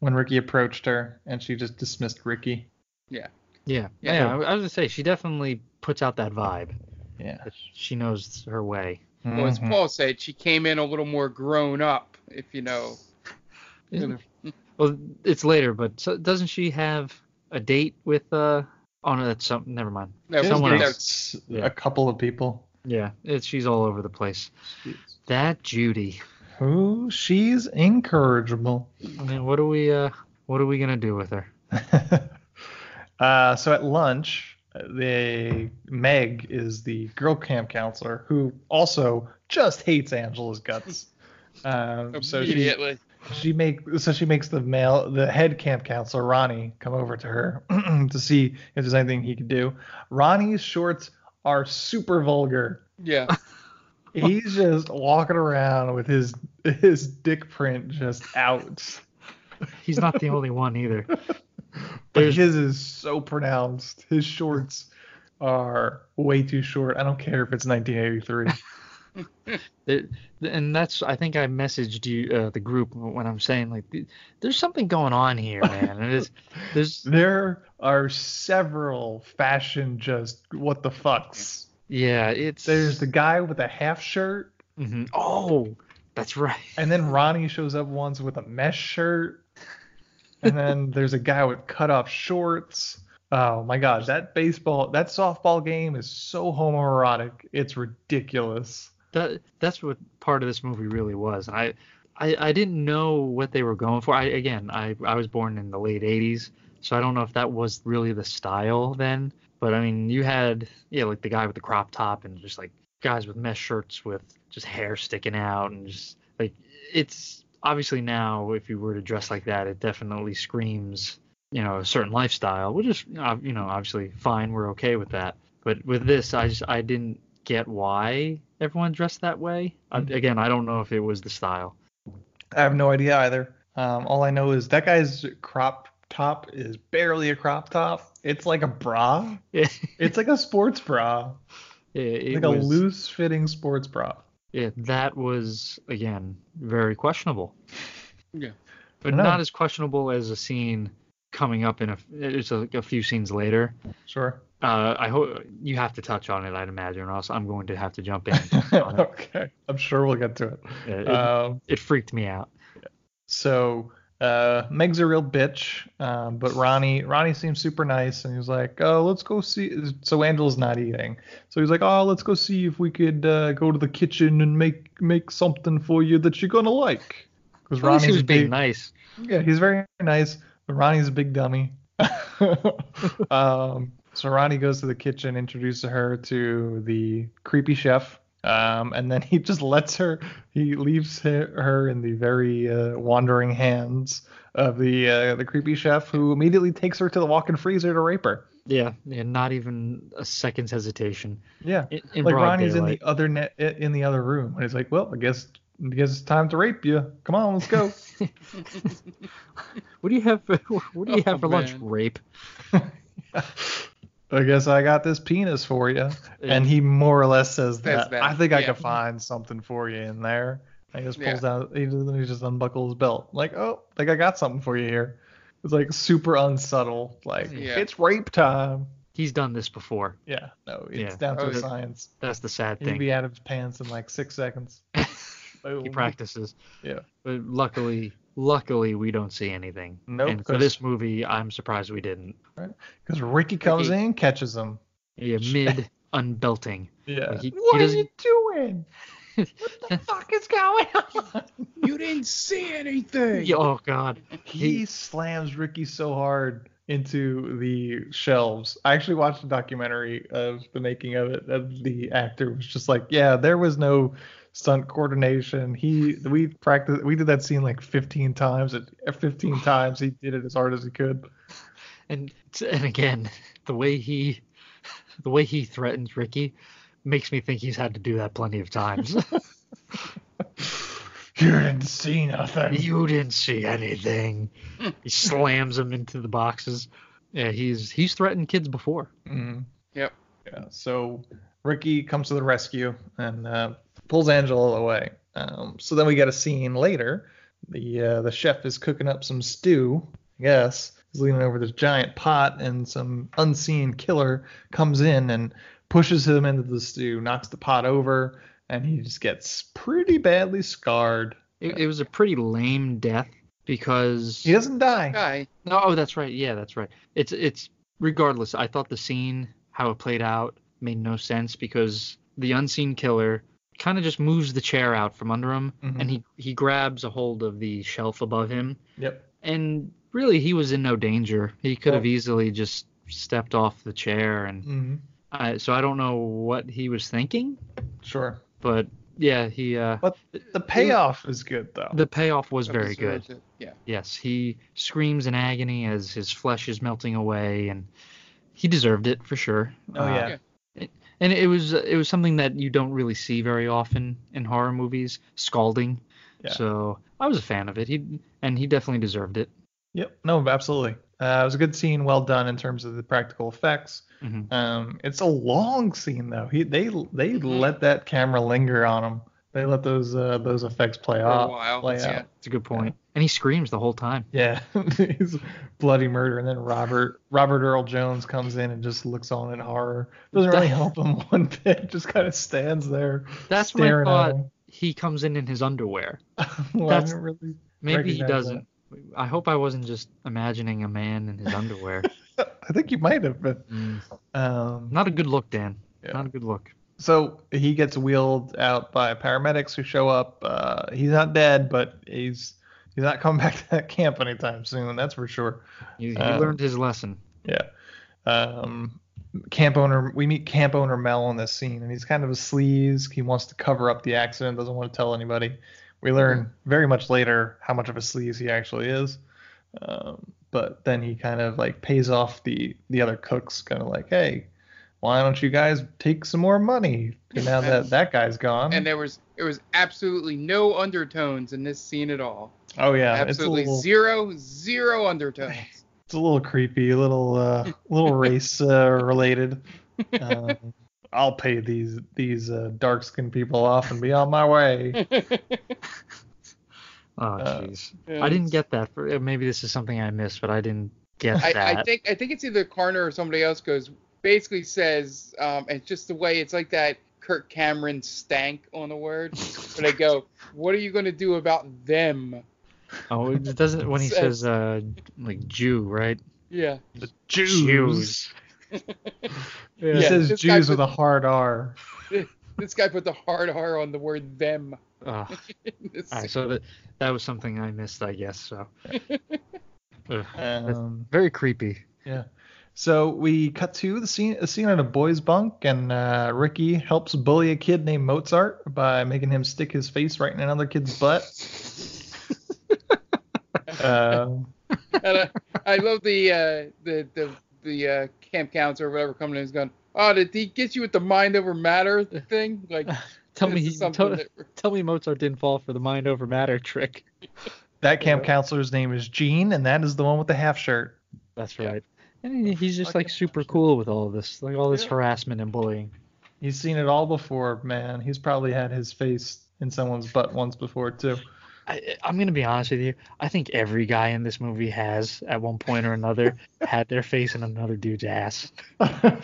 Speaker 4: when Ricky approached her, and she just dismissed Ricky.
Speaker 5: Yeah,
Speaker 6: Yeah.
Speaker 5: yeah. I, I was gonna say she definitely puts out that vibe.
Speaker 4: Yeah.
Speaker 5: that She knows her way.
Speaker 6: Well, as
Speaker 4: Mhm.
Speaker 6: Paul said, she came in a little more grown up, if you know.
Speaker 5: Well, it's later, but so, doesn't she have a date with? uh Oh no, that's something. Never mind.
Speaker 6: No,
Speaker 5: someone
Speaker 6: there-
Speaker 4: dates
Speaker 5: Yeah.
Speaker 4: a couple of people.
Speaker 5: Yeah, it's she's all over the place. That Judy.
Speaker 4: Who she's incorrigible.
Speaker 5: I mean, what are we? uh What are we gonna do with her?
Speaker 4: uh, so at lunch, the Meg is the girl camp counselor who also just hates Angela's guts. Um, so she
Speaker 6: immediately.
Speaker 4: She make so she makes the male the head camp counselor Ronnie come over to her to see if there's anything he could do. Ronnie's shorts are super vulgar.
Speaker 6: Yeah.
Speaker 4: He's just walking around with his his dick print just out.
Speaker 5: He's not the only one either.
Speaker 4: But his is so pronounced. His shorts are way too short. I don't care if it's 1983.
Speaker 5: And that's I think I messaged you uh, the group when I'm saying like there's something going on here, man. It is there's
Speaker 4: there are several fashion just what the fucks.
Speaker 5: yeah, it's
Speaker 4: There's the guy with a half shirt,
Speaker 5: Mhm. oh that's right.
Speaker 4: and then Ronnie shows up once with a mesh shirt. and then there's a guy with cut off shorts. Oh my gosh, that baseball, that softball game is so homoerotic. It's ridiculous.
Speaker 5: That that's what part of this movie really was. I, I I didn't know what they were going for. I again, I I was born in the late '80s, so I don't know if that was really the style then. But I mean, you had yeah, like the guy with the crop top and just like guys with mesh shirts with just hair sticking out and just like it's obviously now if you were to dress like that, it definitely screams you know a certain lifestyle, which is you know obviously fine. We're okay with that. But with this, I just I didn't get why everyone dressed that way. I, again, I don't know if it was the style.
Speaker 4: I have no idea either. Um, all I know is that guy's crop top is barely a crop top. It's like a bra.
Speaker 5: Yeah,
Speaker 4: It's like a sports bra,
Speaker 5: it,
Speaker 4: like
Speaker 5: was,
Speaker 4: a loose fitting sports bra.
Speaker 5: Yeah, that was again very questionable.
Speaker 6: Yeah.
Speaker 5: but not as questionable as a scene coming up in a it's a, a few scenes later.
Speaker 4: Sure.
Speaker 5: Uh, I hope you have to touch on it. I'd imagine, or else I'm going to have to jump in.
Speaker 4: okay. I'm sure we'll get to it.
Speaker 5: It,
Speaker 4: Um,
Speaker 5: it freaked me out.
Speaker 4: So uh, Meg's a real bitch, um, but Ronnie Ronnie seems super nice, and he's like, "Oh, let's go see." So Angela's not eating, so he's like, "Oh, let's go see if we could uh, go to the kitchen and make make something for you that you're gonna like." Because
Speaker 5: At least he
Speaker 4: Ronnie's
Speaker 5: was being nice.
Speaker 4: yeah, he's very nice, but Ronnie's a big dummy. um, so Ronnie goes to the kitchen, introduces her to the creepy chef, um, and then he just lets her. He leaves her, her in the very uh, wandering hands of the uh, the creepy chef, who immediately takes her to the walk-in freezer to rape her.
Speaker 5: Yeah, yeah, not even a second's hesitation.
Speaker 4: Yeah,
Speaker 5: In, in
Speaker 4: like Ronnie's
Speaker 5: daylight.
Speaker 4: in the other net in the other room, and he's like, "Well, I guess." I guess it's time to rape you. Come on, let's go.
Speaker 5: What do you have? For, what do you have
Speaker 6: Oh,
Speaker 5: for lunch? Rape.
Speaker 4: I guess I got this penis for you.
Speaker 5: Yeah.
Speaker 4: And he more or less says
Speaker 6: Says
Speaker 4: that.
Speaker 6: that,
Speaker 4: I think I
Speaker 6: yeah.
Speaker 4: can find something for you in there. And he just pulls
Speaker 6: Yeah.
Speaker 4: down, he just, he just unbuckles his belt. Like, oh, I think I got something for you here. It's like super unsubtle. Like,
Speaker 6: Yeah.
Speaker 4: it's rape time.
Speaker 5: He's done this before.
Speaker 4: Yeah, no, it's
Speaker 5: Yeah.
Speaker 4: down to
Speaker 6: Oh,
Speaker 4: science.
Speaker 5: That's the sad thing.
Speaker 4: He'd be out of his pants in like six seconds. Boom.
Speaker 5: he practices.
Speaker 4: Yeah.
Speaker 5: But luckily, luckily we don't see anything.
Speaker 4: Nope,
Speaker 5: And for
Speaker 4: 'cause-
Speaker 5: this movie, I'm surprised we didn't. Right.
Speaker 4: Because Ricky comes
Speaker 6: Ricky.
Speaker 4: in, catches him.
Speaker 5: Yeah, mid unbelting.
Speaker 4: Yeah.
Speaker 5: Like, he- he
Speaker 4: what are you doing? what the fuck is going on?
Speaker 6: You didn't see anything.
Speaker 5: Oh God.
Speaker 4: he slams Ricky so hard into the shelves. I actually watched a documentary of the making of it. Of the actor was just like, yeah, there was no stunt coordination. He we practiced we did that scene like 15 times. At 15 times he did it as hard as he could.
Speaker 5: And and again, the way he, the way he threatens Ricky, makes me think he's had to do that plenty of times.
Speaker 4: You didn't see nothing.
Speaker 5: you didn't see anything. he slams him into the boxes. Yeah, he's he's threatened kids before.
Speaker 4: Mm.
Speaker 6: Yep.
Speaker 4: Yeah. So Ricky comes to the rescue and uh, pulls Angela away. Um, so then we get a scene later. The uh, the chef is cooking up some stew. I guess he's leaning over this giant pot, and some unseen killer comes in and pushes him into the stew, knocks the pot over, and he just gets pretty badly scarred.
Speaker 5: It, it was a pretty lame death because
Speaker 4: He doesn't die.
Speaker 6: Guy.
Speaker 5: No, oh, that's right. Yeah, that's right. It's it's regardless. I thought the scene how it played out made no sense because the unseen killer kind of just moves the chair out from under him
Speaker 4: Mhm.
Speaker 5: and he he grabs a hold of the shelf above him
Speaker 4: Yep.
Speaker 5: and really he was in no danger. He could have
Speaker 4: Well-
Speaker 5: easily just stepped off the chair and
Speaker 4: hmm
Speaker 5: I, so I don't know what he was thinking,
Speaker 4: Sure.
Speaker 5: but yeah, he uh
Speaker 4: But the payoff is good though.
Speaker 5: the payoff was very good.
Speaker 6: It. Yeah.
Speaker 5: Yes, he screams in agony as his flesh is melting away, and he deserved it for sure.
Speaker 4: oh
Speaker 5: Uh,
Speaker 4: yeah.
Speaker 5: And it was it was something that you don't really see very often in horror movies, scalding.
Speaker 4: Yeah.
Speaker 5: So I was a fan of it. He and he definitely deserved it.
Speaker 4: Yep. No, absolutely. Uh, it was a good scene, well done in terms of the practical effects.
Speaker 5: Mm-hmm.
Speaker 4: Um, it's a long scene though. He they they
Speaker 6: Mhm.
Speaker 4: let that camera linger on him. They let those uh, those effects play
Speaker 6: For a while.
Speaker 4: Play
Speaker 6: yeah.
Speaker 4: out.
Speaker 5: It's a good point. And he screams the whole time.
Speaker 4: Yeah, it's bloody murder, and then Robert Robert Earl Jones comes in and just looks on in horror. Doesn't really help him one bit. Just kind of stands there.
Speaker 5: That's when I
Speaker 4: staring
Speaker 5: thought he comes in in his underwear.
Speaker 4: well,
Speaker 5: that's-
Speaker 4: really
Speaker 5: Maybe he doesn't. I hope I wasn't just imagining a man in his underwear.
Speaker 4: I think you might have been.
Speaker 5: Mm,
Speaker 4: Um,
Speaker 5: not a good look, Dan.
Speaker 4: Yeah.
Speaker 5: Not a good look.
Speaker 4: so he gets wheeled out by paramedics who show up. Uh, he's not dead, but he's he's not coming back to that camp anytime soon. That's for sure.
Speaker 5: He, he
Speaker 4: Um,
Speaker 5: learned his lesson.
Speaker 4: Yeah. Um, camp owner, we meet camp owner Mel in this scene, and he's kind of a sleaze. He wants to cover up the accident, doesn't want to tell anybody. We learn very much later how much of a sleaze he actually is. Um, but then he kind of like pays off the the other cooks, kind of like, hey, why don't you guys take some more money now that that guy's gone?
Speaker 6: And there was there was absolutely no undertones in this scene at all.
Speaker 4: Oh yeah,
Speaker 6: absolutely
Speaker 4: it's little,
Speaker 6: zero zero undertones.
Speaker 4: it's a little creepy, a little uh, little race uh, related. Um, I'll pay these these uh, dark skinned people off and be on my way.
Speaker 5: Oh,
Speaker 4: uh,
Speaker 5: jeez.
Speaker 6: Yeah,
Speaker 5: I didn't get that. For, maybe this is something I missed, but I didn't get that.
Speaker 6: I, I think I think it's either Carner or somebody else goes basically says um, and it's just the way it's like that Kirk Cameron stank on the word. But I go, what are you going to do about them?
Speaker 5: Oh, it doesn't when he
Speaker 6: Says-
Speaker 5: says uh like Jew, right?
Speaker 6: Yeah.
Speaker 4: The
Speaker 5: Jews.
Speaker 4: He
Speaker 6: Yeah,
Speaker 4: says
Speaker 6: this guy
Speaker 4: Jews
Speaker 6: put-
Speaker 4: with a hard R.
Speaker 6: This guy put the hard R on the word them.
Speaker 5: Ugh.
Speaker 6: in
Speaker 5: All right, so that that was something I missed, I guess. So Ugh.
Speaker 4: Um,
Speaker 5: very creepy.
Speaker 4: yeah. So we cut to the scene, a scene at a boys' bunk, and uh, Ricky helps bully a kid named Mozart by making him stick his face right in another kid's butt. Um,
Speaker 6: and I, I love the uh, the the the uh, camp counselor or whatever coming in and going, oh, did he get you with the mind over matter thing? Like,
Speaker 5: Tell me,
Speaker 6: is something
Speaker 5: tell,
Speaker 6: that-
Speaker 5: tell me Mozart didn't fall for the mind over matter trick.
Speaker 4: that camp counselor's name is Gene, and that is the one with the half shirt.
Speaker 5: That's
Speaker 6: Yeah.
Speaker 5: right. And he's just like super cool with all of this, like all this
Speaker 4: Yeah.
Speaker 5: harassment and bullying.
Speaker 4: He's seen it all before, man. He's probably had his face in someone's butt once before too.
Speaker 5: I, I'm gonna be honest with you. I think every guy in this movie has, at one point or another, had their face in another dude's ass.
Speaker 4: okay.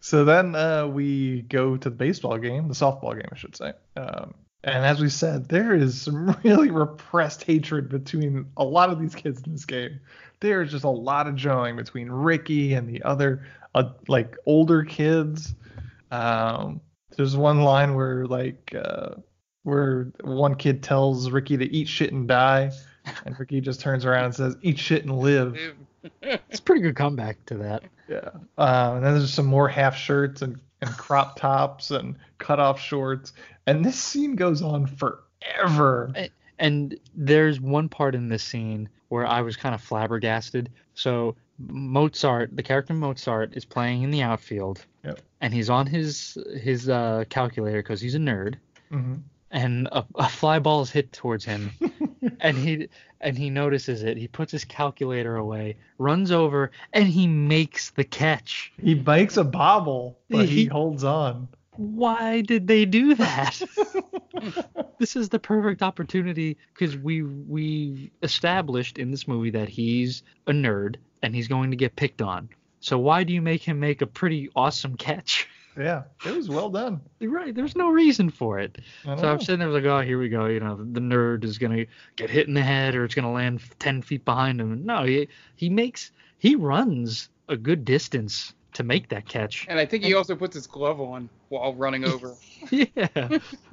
Speaker 4: So then uh, we go to the baseball game, the softball game, I should say. Um, and as we said, there is some really repressed hatred between a lot of these kids in this game. There is just a lot of joing between Ricky and the other, uh, like older kids. Um, there's one line where like uh, where one kid tells Ricky to eat shit and die, and Ricky just turns around and says, "Eat shit and live."
Speaker 5: It's a pretty good comeback to that.
Speaker 4: Yeah. Um, and then there's some more half shirts and, and crop tops and cut off shorts. And this scene goes on forever.
Speaker 5: And there's one part in this scene where I was kind of flabbergasted. So Mozart, the character Mozart, is playing in the outfield,
Speaker 4: Yep.
Speaker 5: and he's on his his uh, calculator because he's a nerd.
Speaker 4: hmm
Speaker 5: and a, a fly ball is hit towards him and he and he notices it. He puts his calculator away runs over and he makes the catch.
Speaker 4: He makes a bobble, but he
Speaker 5: He-
Speaker 4: holds on.
Speaker 5: why did they do that? This is the perfect opportunity because we we established in this movie that he's a nerd and he's going to get picked on. So why do you make him make a pretty awesome catch
Speaker 4: yeah, it was well done.
Speaker 5: right there's no reason for it
Speaker 4: I don't
Speaker 5: So I'm sitting there like, oh, here we go. You know, the nerd is gonna get hit in the head, or it's gonna land ten feet behind him. No, he he makes he runs a good distance to make that catch.
Speaker 6: And I think he also puts his glove on while running over.
Speaker 5: yeah,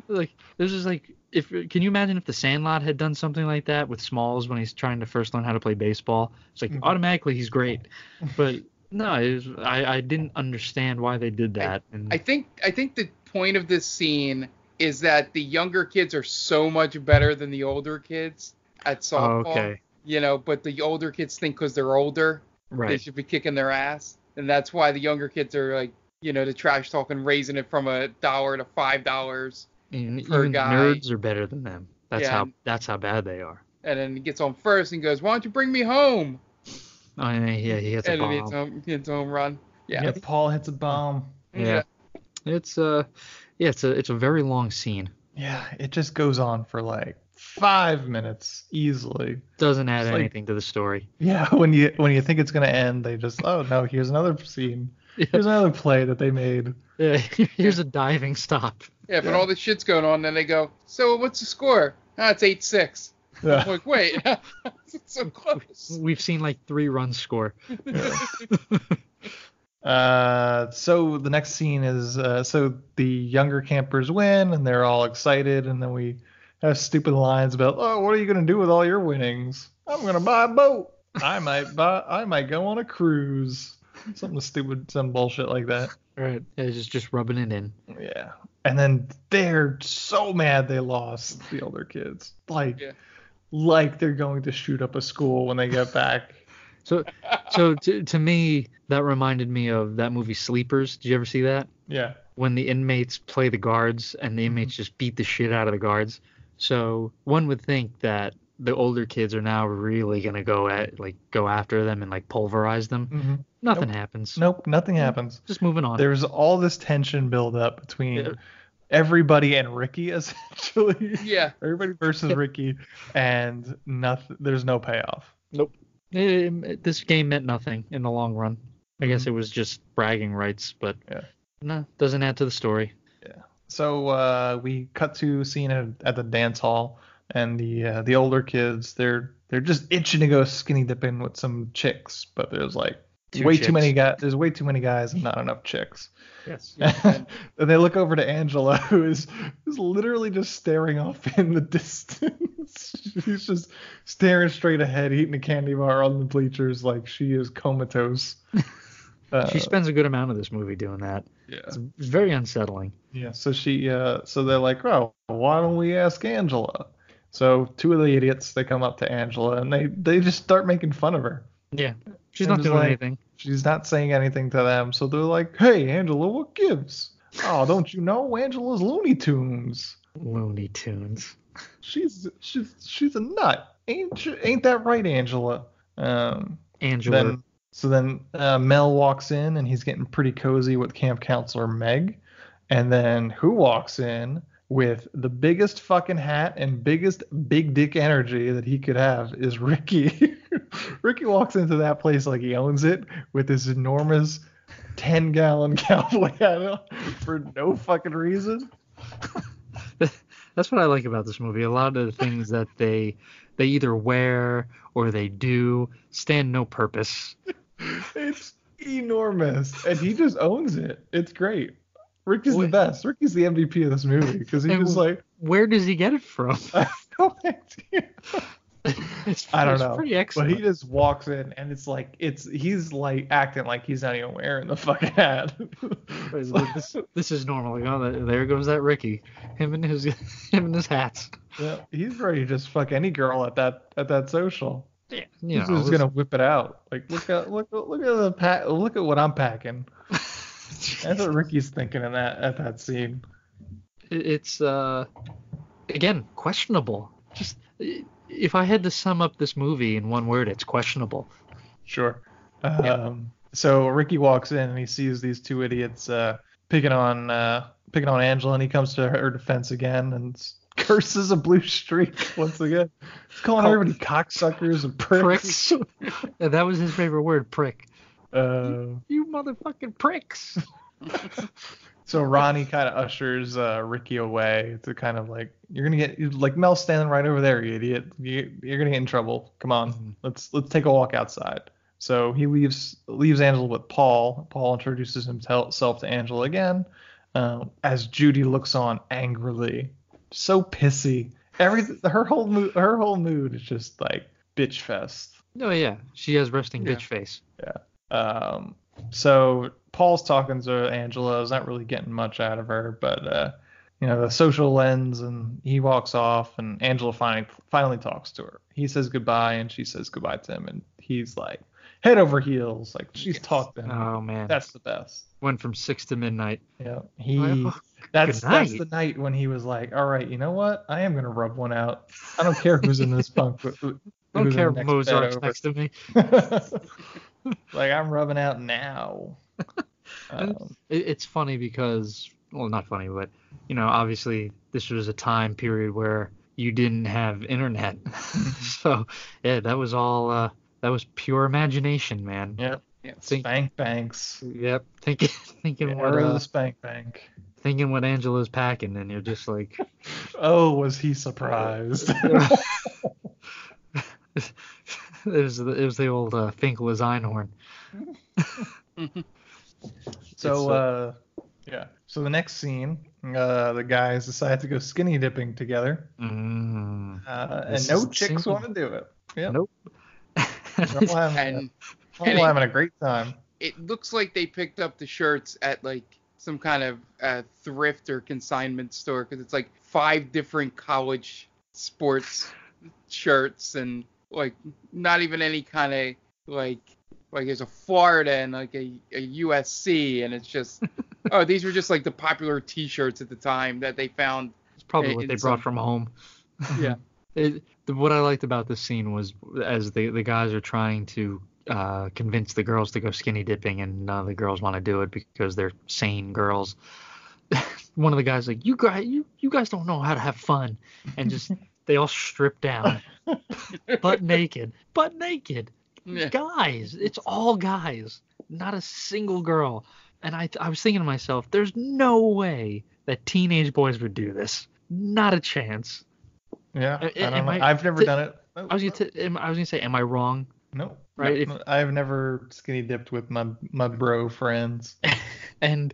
Speaker 5: like there's just like if can you imagine if the Sandlot had done something like that with Smalls when he's trying to first learn how to play baseball? It's like
Speaker 4: Mhm.
Speaker 5: automatically he's great, but no, it was, I I didn't understand why they did that. and
Speaker 6: I think I think the point of this scene is that the younger kids are so much better than the older kids at
Speaker 5: oh,
Speaker 6: softball.
Speaker 5: okay,
Speaker 6: You know, but the older kids think because they're older, they should be kicking their ass, and that's why the younger kids are like, you know, the trash talking, raising it from a dollar to five dollars, per guy.
Speaker 5: nerds are better than them. That's
Speaker 6: Yeah.
Speaker 5: how that's how bad they are.
Speaker 6: and then he gets on first and goes, "Why don't you bring me home?"
Speaker 5: Oh, yeah, yeah, he hits a
Speaker 6: and then he hits home, hits a home run.
Speaker 4: Yeah.
Speaker 6: Yeah.
Speaker 4: Paul hits a bomb.
Speaker 5: Yeah. It's uh, yeah, it's a it's a very long scene.
Speaker 4: Yeah, it just goes on for like five minutes easily.
Speaker 5: Doesn't add
Speaker 4: It's like-
Speaker 5: anything to the story.
Speaker 4: Yeah, when you when you think it's gonna end, they just oh no, here's another scene. Here's another play that they made.
Speaker 5: Yeah, here's a diving stop.
Speaker 6: Yeah, but
Speaker 4: Yeah.
Speaker 6: all this shit's going on, then they go, "So what's the score?" That's eight six. I'm
Speaker 4: Yeah.
Speaker 6: like, wait, it's so close.
Speaker 5: We've seen like three runs score.
Speaker 4: Uh, so the next scene is uh, so the younger campers win and they're all excited, and then we have stupid lines about, oh, what are you gonna do with all your winnings? I'm gonna buy a boat. I might buy. I might go on a cruise. Something stupid, some bullshit like that.
Speaker 5: Right. Yeah, just just rubbing it in.
Speaker 4: Yeah. And then they're so mad they lost the older kids. Like,
Speaker 6: Yeah.
Speaker 4: Like they're going to shoot up a school when they get back.
Speaker 5: So so to to me that reminded me of that movie Sleepers. Did you ever see that?
Speaker 4: Yeah.
Speaker 5: When the inmates play the guards and the inmates just beat the shit out of the guards. So one would think that the older kids are now really gonna go at like go after them and like pulverize them.
Speaker 4: hmm
Speaker 5: Nothing
Speaker 4: Nope.
Speaker 5: happens.
Speaker 4: Nope. Nothing happens.
Speaker 5: Just moving on.
Speaker 4: There's all this tension build up between. Everybody and Ricky, essentially.
Speaker 6: Yeah.
Speaker 4: Everybody versus Ricky, and nothing. There's no payoff.
Speaker 5: It- this game meant nothing in the long run. I guess it was just bragging rights, but
Speaker 4: Yeah.
Speaker 5: no, doesn't add to the story. Yeah.
Speaker 4: So uh, we cut to a scene at, at the dance hall, and the uh, the older kids they're they're just itching to go skinny dipping with some chicks, but there's like
Speaker 5: Two
Speaker 4: way
Speaker 5: chicks.
Speaker 4: too many guys. There's way too many guys and not enough chicks.
Speaker 5: Yes.
Speaker 4: and they look over to Angela, who is is literally just staring off in the distance. She's just staring straight ahead, eating a candy bar on the bleachers like she is comatose. Uh,
Speaker 5: She spends a good amount of this movie doing that.
Speaker 4: yeah.
Speaker 5: It's, it's very unsettling.
Speaker 4: Yeah, so she uh so they're like, "Oh, why don't we ask Angela?" So two of the idiots they come up to Angela and they they just start making fun of her.
Speaker 5: Yeah. She's
Speaker 4: And
Speaker 5: not doing
Speaker 4: like-
Speaker 5: anything.
Speaker 4: She's not saying anything to them, so they're like, "Hey, Angela, what gives?" Oh, don't you know Angela's Looney Tunes?
Speaker 5: Looney Tunes.
Speaker 4: She's she's she's a nut. Ain't she, ain't that right, Angela? Um
Speaker 5: Angela.
Speaker 4: then so then uh, Mel walks in and he's getting pretty cozy with camp counselor Meg, and then who walks in with the biggest fucking hat and biggest big dick energy that he could have is Ricky. Ricky walks into that place like he owns it with this enormous 10 gallon cowboy hat on for no fucking reason.
Speaker 5: That's what I like about this movie. A lot of the things that they they either wear or they do stand no purpose.
Speaker 4: It's enormous, and he just owns it. It's great. Ricky's the
Speaker 5: Wait.
Speaker 4: best. Ricky's the MVP of this movie because
Speaker 5: he
Speaker 4: was like,
Speaker 5: Where does he get it from?
Speaker 4: I have no idea.
Speaker 5: It's,
Speaker 4: I don't know.
Speaker 5: Pretty
Speaker 4: But he just walks in, and it's like it's he's like acting like he's not even wearing the fucking hat.
Speaker 5: This, this is normal. You know, there goes that Ricky. Him and his him and his hats.
Speaker 4: yeah, he's ready to just fuck any girl at that at that social.
Speaker 5: Yeah, you
Speaker 4: he's
Speaker 5: know,
Speaker 4: just gonna whip it out. Like look at look look at the pack. Look at what I'm packing. That's what Ricky's thinking in that at that scene.
Speaker 5: It's uh again questionable. Just if I had to sum up this movie in one word, it's questionable.
Speaker 4: Sure. Um, so Ricky walks in and he sees these two idiots uh, picking on uh, picking on Angela, and he comes to her defense again and curses a blue streak once again. He's calling
Speaker 5: Call-
Speaker 4: everybody cocksuckers and pricks.
Speaker 5: Pricks. Yeah, that was his favorite word, prick.
Speaker 4: Uh,
Speaker 5: You motherfucking pricks.
Speaker 4: so Ronnie kind of ushers uh, Ricky away to kind of like you're gonna get like Mel's standing right over there, you idiot. You, you're gonna get in trouble. Come on,
Speaker 5: Mhm.
Speaker 4: let's let's take a walk outside. So he leaves leaves Angela with Paul. Paul introduces himself to Angela again, um, as Judy looks on angrily, so pissy. Every her whole mood her whole mood is just like bitch fest.
Speaker 5: Oh yeah, she has resting
Speaker 6: Yeah.
Speaker 5: bitch face.
Speaker 4: Um, so Paul's talking to Angela, is not really getting much out of her, but uh, you know the social lens, and he walks off, and Angela finally finally talks to her. He says goodbye, and she says goodbye to him, and he's like head over heels, like she's
Speaker 6: Yes.
Speaker 4: talked to him.
Speaker 5: Oh man,
Speaker 4: That's the best.
Speaker 5: went from six to midnight.
Speaker 4: Yeah, he.
Speaker 5: Oh,
Speaker 4: That's that's the night when he was like, all right, you know what? I am gonna rub one out. I don't care who's in this who-
Speaker 5: I don't care if Mozart's next to me.
Speaker 4: like I'm rubbing out now. Um,
Speaker 5: It, it's funny because, well, not funny, but you know, obviously this was a time period where you didn't have internet, so yeah, that was all. Uh, that was pure imagination, man.
Speaker 4: yep.
Speaker 6: Yeah.
Speaker 5: Think-
Speaker 4: Spank banks.
Speaker 5: Yep. Thinking, thinking what, uh,
Speaker 4: the spank bank.
Speaker 5: thinking what Angela's packing, and you're just like,
Speaker 4: Oh, was he surprised?
Speaker 5: it was the, it was the old uh, Finkel is Einhorn.
Speaker 4: so, uh, yeah. So the next scene, uh, the guys decide to go skinny dipping together,
Speaker 5: Mm.
Speaker 4: uh, and no chicks
Speaker 5: seems-
Speaker 4: want to do it. Yeah,
Speaker 5: Nope.
Speaker 4: all having,
Speaker 6: and
Speaker 4: they're all having a great time.
Speaker 6: it looks like they picked up the shirts at like some kind of uh, thrift or consignment store because it's like five different college sports shirts and like not even any kind of like like there's a Florida and like a, a USC and it's just oh these were just like the popular T-shirts at the time that they found
Speaker 5: It's probably what they
Speaker 6: some-
Speaker 5: brought from home.
Speaker 6: yeah
Speaker 5: It, the, what I liked about this scene was as the the guys are trying to uh, convince the girls to go skinny dipping, and none of the girls want to do it because they're sane girls. One of the guys like, "You guys, you you guys don't know how to have fun," and just they all strip down, butt naked, butt naked.
Speaker 6: Yeah.
Speaker 5: Guys, it's all guys, not a single girl. And I I was thinking to myself, there's no way that teenage boys would do this. Not a chance.
Speaker 4: Yeah,
Speaker 5: Uh,
Speaker 4: I don't
Speaker 5: am
Speaker 4: know.
Speaker 5: I-
Speaker 4: I've never
Speaker 5: t-
Speaker 4: done it.
Speaker 5: I was gonna t- am- I was gonna say, am I wrong?
Speaker 4: No,
Speaker 5: Right,
Speaker 4: no,
Speaker 5: if-
Speaker 4: I've never skinny dipped with my my bro friends.
Speaker 5: And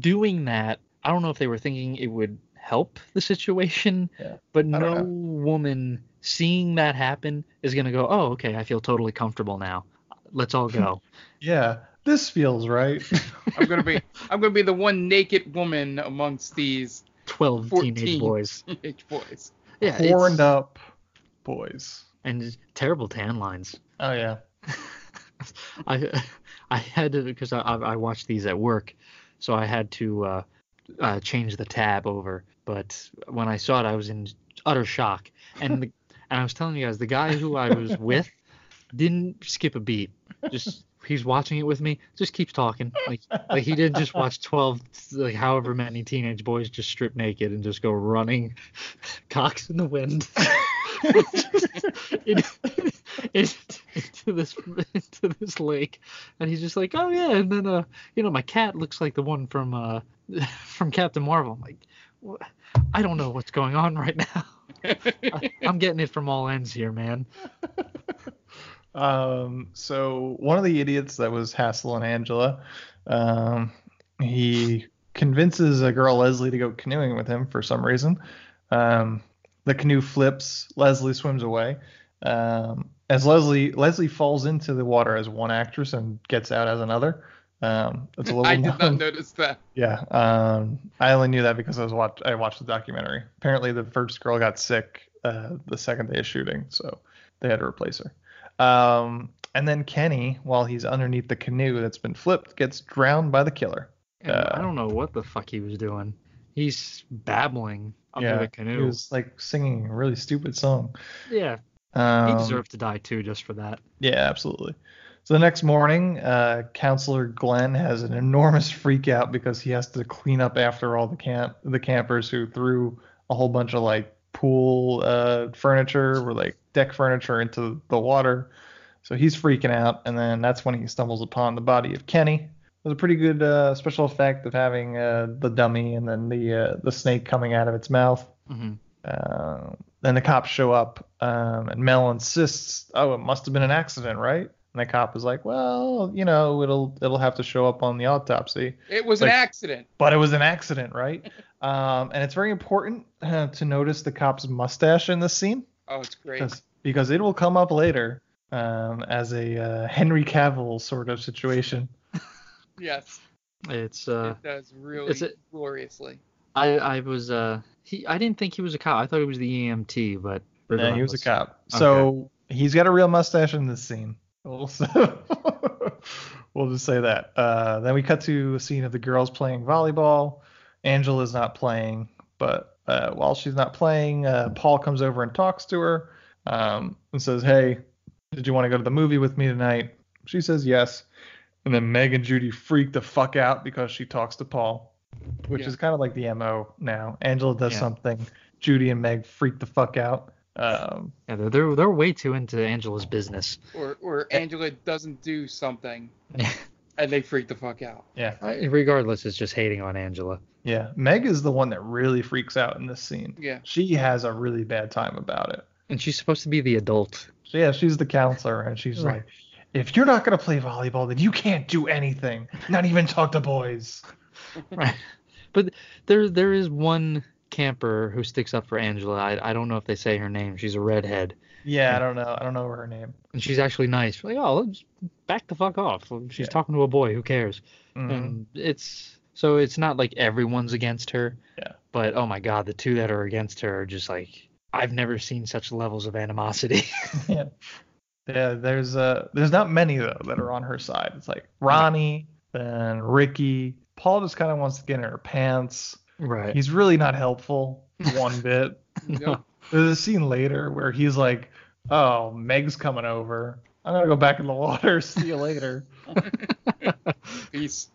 Speaker 5: doing that, I don't know if they were thinking it would help the situation,
Speaker 4: Yeah,
Speaker 5: but no woman seeing that happen is gonna go, oh, okay, I feel totally comfortable now. Let's all go.
Speaker 4: Yeah, this feels right.
Speaker 6: I'm gonna be I'm gonna be the one naked woman amongst these
Speaker 5: Twelve
Speaker 6: 14.
Speaker 5: teenage boys.
Speaker 6: teenage boys.
Speaker 5: Yeah,
Speaker 4: Horned up boys.
Speaker 5: and terrible tan lines.
Speaker 4: Oh yeah.
Speaker 5: I I had to because I I watched these at work, so I had to uh, uh, change the tab over. But when I saw it, I was in utter shock. And the, and I was telling you guys, the guy who I was with didn't skip a beat. Just he's watching it with me. Just keeps talking. Like like he didn't just watch twelve like however many teenage boys just strip naked and just go running, cocks in the wind. in, in, into this into this lake, and he's just like, oh yeah, and then uh, you know, my cat looks like the one from uh, from Captain Marvel. I'm like, "Wha- I don't know what's going on right now. I, I'm getting it from all ends here, man.
Speaker 4: Um, so one of the idiots that was Hassel and Angela, um, he convinces a girl Leslie to go canoeing with him for some reason. Um, the canoe flips. Leslie swims away. Um, as Leslie Leslie falls into the water as one actress and gets out as another. Um, it's a little
Speaker 6: I did not notice that.
Speaker 4: Yeah, um, I only knew that because I was watch I watched the documentary. Apparently, the first girl got sick uh, the second day of shooting, so they had to replace her. Um, and then Kenny, while he's underneath the canoe that's been flipped, gets drowned by the killer.
Speaker 5: And
Speaker 4: Uh,
Speaker 5: I don't know what the fuck he was doing. He's babbling under
Speaker 4: yeah,
Speaker 5: the
Speaker 4: he was like singing a really stupid song.
Speaker 5: Yeah,
Speaker 4: Um,
Speaker 5: he deserved to die too, just for that.
Speaker 4: Yeah, absolutely. So the next morning, uh, Counselor Glenn has an enormous freak out because he has to clean up after all the camp the campers who threw a whole bunch of like pool uh, furniture or like deck furniture into the water. So he's freaking out, and then that's when he stumbles upon the body of Kenny. It was a pretty good uh, special effect of having uh, the dummy and then the uh, the snake coming out of its mouth.
Speaker 5: hmm
Speaker 4: Uh, then the cops show up, um, and Mel insists, "Oh, it must have been an accident, right?" And the cop is like, "Well, you know, it'll it'll have to show up on the autopsy,
Speaker 6: It was
Speaker 4: Like-
Speaker 6: an accident.
Speaker 4: but it was an accident, right?" um, and it's very important uh, to notice the cop's mustache in this scene
Speaker 6: Oh, it's great.
Speaker 4: because because it will come up later um, as a uh, Henry Cavill sort of situation.
Speaker 6: Yes,
Speaker 5: It's uh,
Speaker 6: it does really
Speaker 5: it's a-
Speaker 6: gloriously.
Speaker 5: I I was uh, he I didn't think he was a cop. I thought he was the EMT, but
Speaker 4: Yeah, he was a cop. So he's got a real mustache in this scene. Also, we'll just say that. Uh, then we cut to a scene of the girls playing volleyball. Angela's not playing, but uh, while she's not playing, uh, Paul comes over and talks to her um, and says, "Hey, did you want to go to the movie with me tonight?" She says yes. And then Meg and Judy freak the fuck out because she talks to Paul, which
Speaker 6: Yeah.
Speaker 4: is kind of like the mo now. Angela does
Speaker 5: Yeah.
Speaker 4: something, Judy and Meg freak the fuck out. Um,
Speaker 5: Yeah, they're, they're they're way too into Angela's business.
Speaker 6: Or or Angela doesn't do something and they freak the fuck out.
Speaker 4: yeah.
Speaker 5: I, regardless, it's just hating on Angela.
Speaker 4: Yeah, Meg is the one that really freaks out in this scene.
Speaker 6: Yeah.
Speaker 4: She has a really bad time about it.
Speaker 5: And she's supposed to be the adult.
Speaker 4: So yeah, she's the counselor, and she's
Speaker 5: Right.
Speaker 4: like, if you're not gonna play volleyball, then you can't do anything, not even talk to boys.
Speaker 5: Right. But there there is one camper who sticks up for Angela. I, I don't know if they say her name. She's a redhead.
Speaker 4: Yeah, I don't know. I don't know her name.
Speaker 5: And she's actually nice. Like, oh, let's back the fuck off. She's
Speaker 4: Yeah.
Speaker 5: talking to a boy. Who cares?
Speaker 4: Mhm.
Speaker 5: And it's so it's not like everyone's against her.
Speaker 4: Yeah.
Speaker 5: But oh my god, the two that are against her are just like I've never seen such levels of animosity.
Speaker 4: yeah. Yeah, there's uh there's not many though that are on her side. It's like Ronnie, then Ricky. Paul just kind of wants to get in her pants.
Speaker 5: Right.
Speaker 4: He's really not helpful one bit.
Speaker 6: Nope.
Speaker 4: There's a scene later where he's like, "Oh, Meg's coming over. I'm gonna go back in the water. See you later."
Speaker 6: Peace.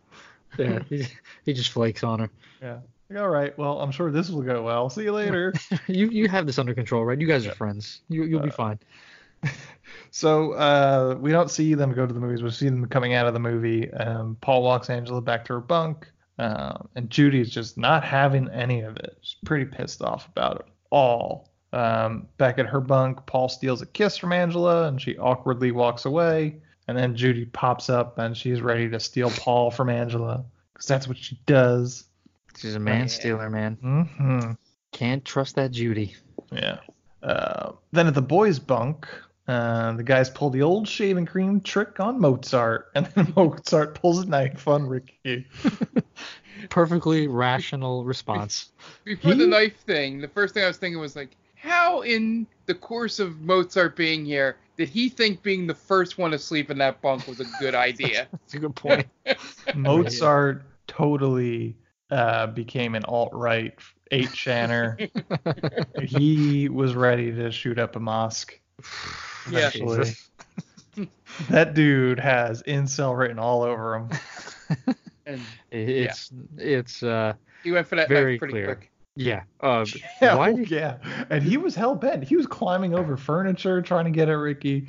Speaker 5: yeah. He, he just flakes on her.
Speaker 4: Yeah. Like, all right. Well, I'm sure this will go well. See you later.
Speaker 5: You you have this under control, right? You guys are friends. You you'll be
Speaker 4: Uh,
Speaker 5: fine.
Speaker 4: so uh, we don't see them go to the movies. We see them coming out of the movie. Um, Paul walks Angela back to her bunk, um, and Judy's just not having any of it. She's pretty pissed off about it all. Um, back at her bunk, Paul steals a kiss from Angela, and she awkwardly walks away. And then Judy pops up, and she's ready to steal Paul from Angela, because that's what she does.
Speaker 5: She's a man stealer, man.
Speaker 4: hmm
Speaker 5: Can't trust that Judy.
Speaker 4: Yeah. Uh, then at the boys' bunk, uh, the guys pull the old shaving cream trick on Mozart, and then Mozart pulls a knife on Ricky.
Speaker 5: Perfectly rational response.
Speaker 6: Before the knife thing, the first thing I was thinking was like, how in the course of Mozart being here did he think being the first one asleep in that bunk was a good idea?
Speaker 5: That's a good point.
Speaker 4: Mozart totally uh, became an alt right eight channer. he was ready to shoot up a mosque.
Speaker 6: Yeah.
Speaker 4: Actually, that dude has incel written all over him.
Speaker 6: and
Speaker 5: It's it's uh
Speaker 6: he went for that
Speaker 5: Very
Speaker 6: pretty
Speaker 5: clear.
Speaker 6: quick.
Speaker 5: yeah. Uh,
Speaker 4: Yeah,
Speaker 5: why
Speaker 4: oh,
Speaker 5: did
Speaker 4: yeah. And he was hell bent. He was climbing over furniture trying to get at Ricky.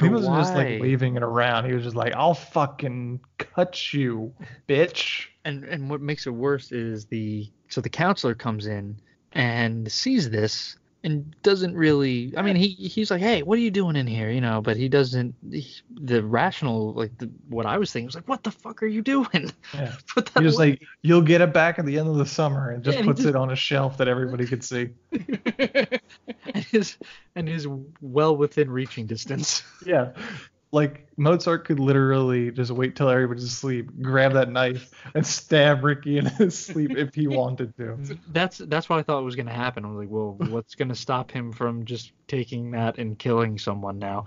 Speaker 4: He
Speaker 5: But
Speaker 4: wasn't just like waving it around. He was just like, "I'll fucking cut you, bitch."
Speaker 5: and and what makes it worse is the so the counselor comes in and sees this and doesn't really i mean he he's like hey what are you doing in here you know but he doesn't he, the rational like the, what i was thinking was like what the fuck are you doing
Speaker 4: Yeah.
Speaker 5: Put that
Speaker 4: He was
Speaker 5: away.
Speaker 4: like, "You'll get it back at the end of the summer," and just
Speaker 5: Yeah,
Speaker 4: puts
Speaker 5: just-
Speaker 4: it on a shelf that everybody could see.
Speaker 5: and his and his well within reaching distance
Speaker 4: Yeah. Like Mozart could literally just wait till everybody's asleep, grab that knife, and stab Ricky in his sleep if he wanted to.
Speaker 5: that's that's what i thought was going to happen i was like well what's going to stop him from just taking that and killing someone now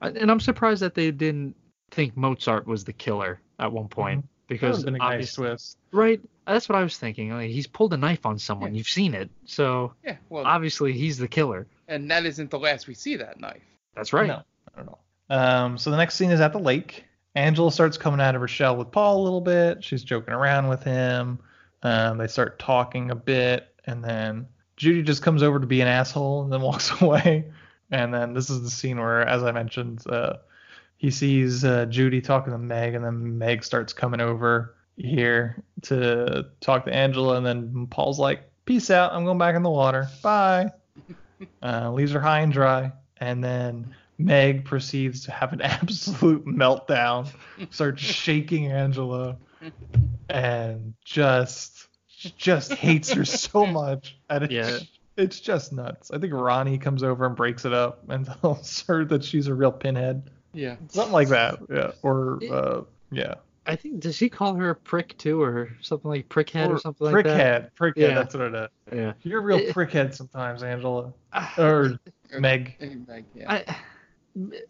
Speaker 5: and i'm surprised that they didn't think mozart was the killer at one point mm-hmm.
Speaker 4: That would
Speaker 5: because
Speaker 4: have been a nice
Speaker 5: obviously-
Speaker 4: twist.
Speaker 5: right that's what i was thinking like, he's pulled a knife on someone
Speaker 6: Yeah.
Speaker 5: you've seen it so
Speaker 6: Yeah, well,
Speaker 5: obviously he's the killer
Speaker 6: and that isn't the last we see that knife.
Speaker 5: that's right
Speaker 4: No, I don't know. Um, so the next scene is at the lake. Angela starts coming out of her shell with Paul a little bit. She's joking around with him. Um, they start talking a bit, and then Judy just comes over to be an asshole and then walks away. And then this is the scene where, as I mentioned, uh, he sees uh, Judy talking to Meg, and then Meg starts coming over here to talk to Angela, and then Paul's like, "Peace out. I'm going back in the water. Bye." Uh, leaves her high and dry, and then Meg proceeds to have an absolute meltdown, starts shaking Angela, and just just hates her so much. And it's,
Speaker 5: Yeah.
Speaker 4: it's just nuts. I think Ronnie comes over and breaks it up and tells her that she's a real pinhead,
Speaker 6: Yeah.
Speaker 4: something like that. Yeah, or uh, yeah,
Speaker 5: i think does he call her a prick too or something like prickhead or, something like that
Speaker 4: prickhead, prickhead.
Speaker 5: Yeah.
Speaker 4: That's what it is.
Speaker 5: yeah
Speaker 4: You're a real
Speaker 5: It-
Speaker 4: prickhead sometimes, Angela,
Speaker 5: Ah,
Speaker 4: or Meg.
Speaker 6: And, like, yeah.
Speaker 5: I,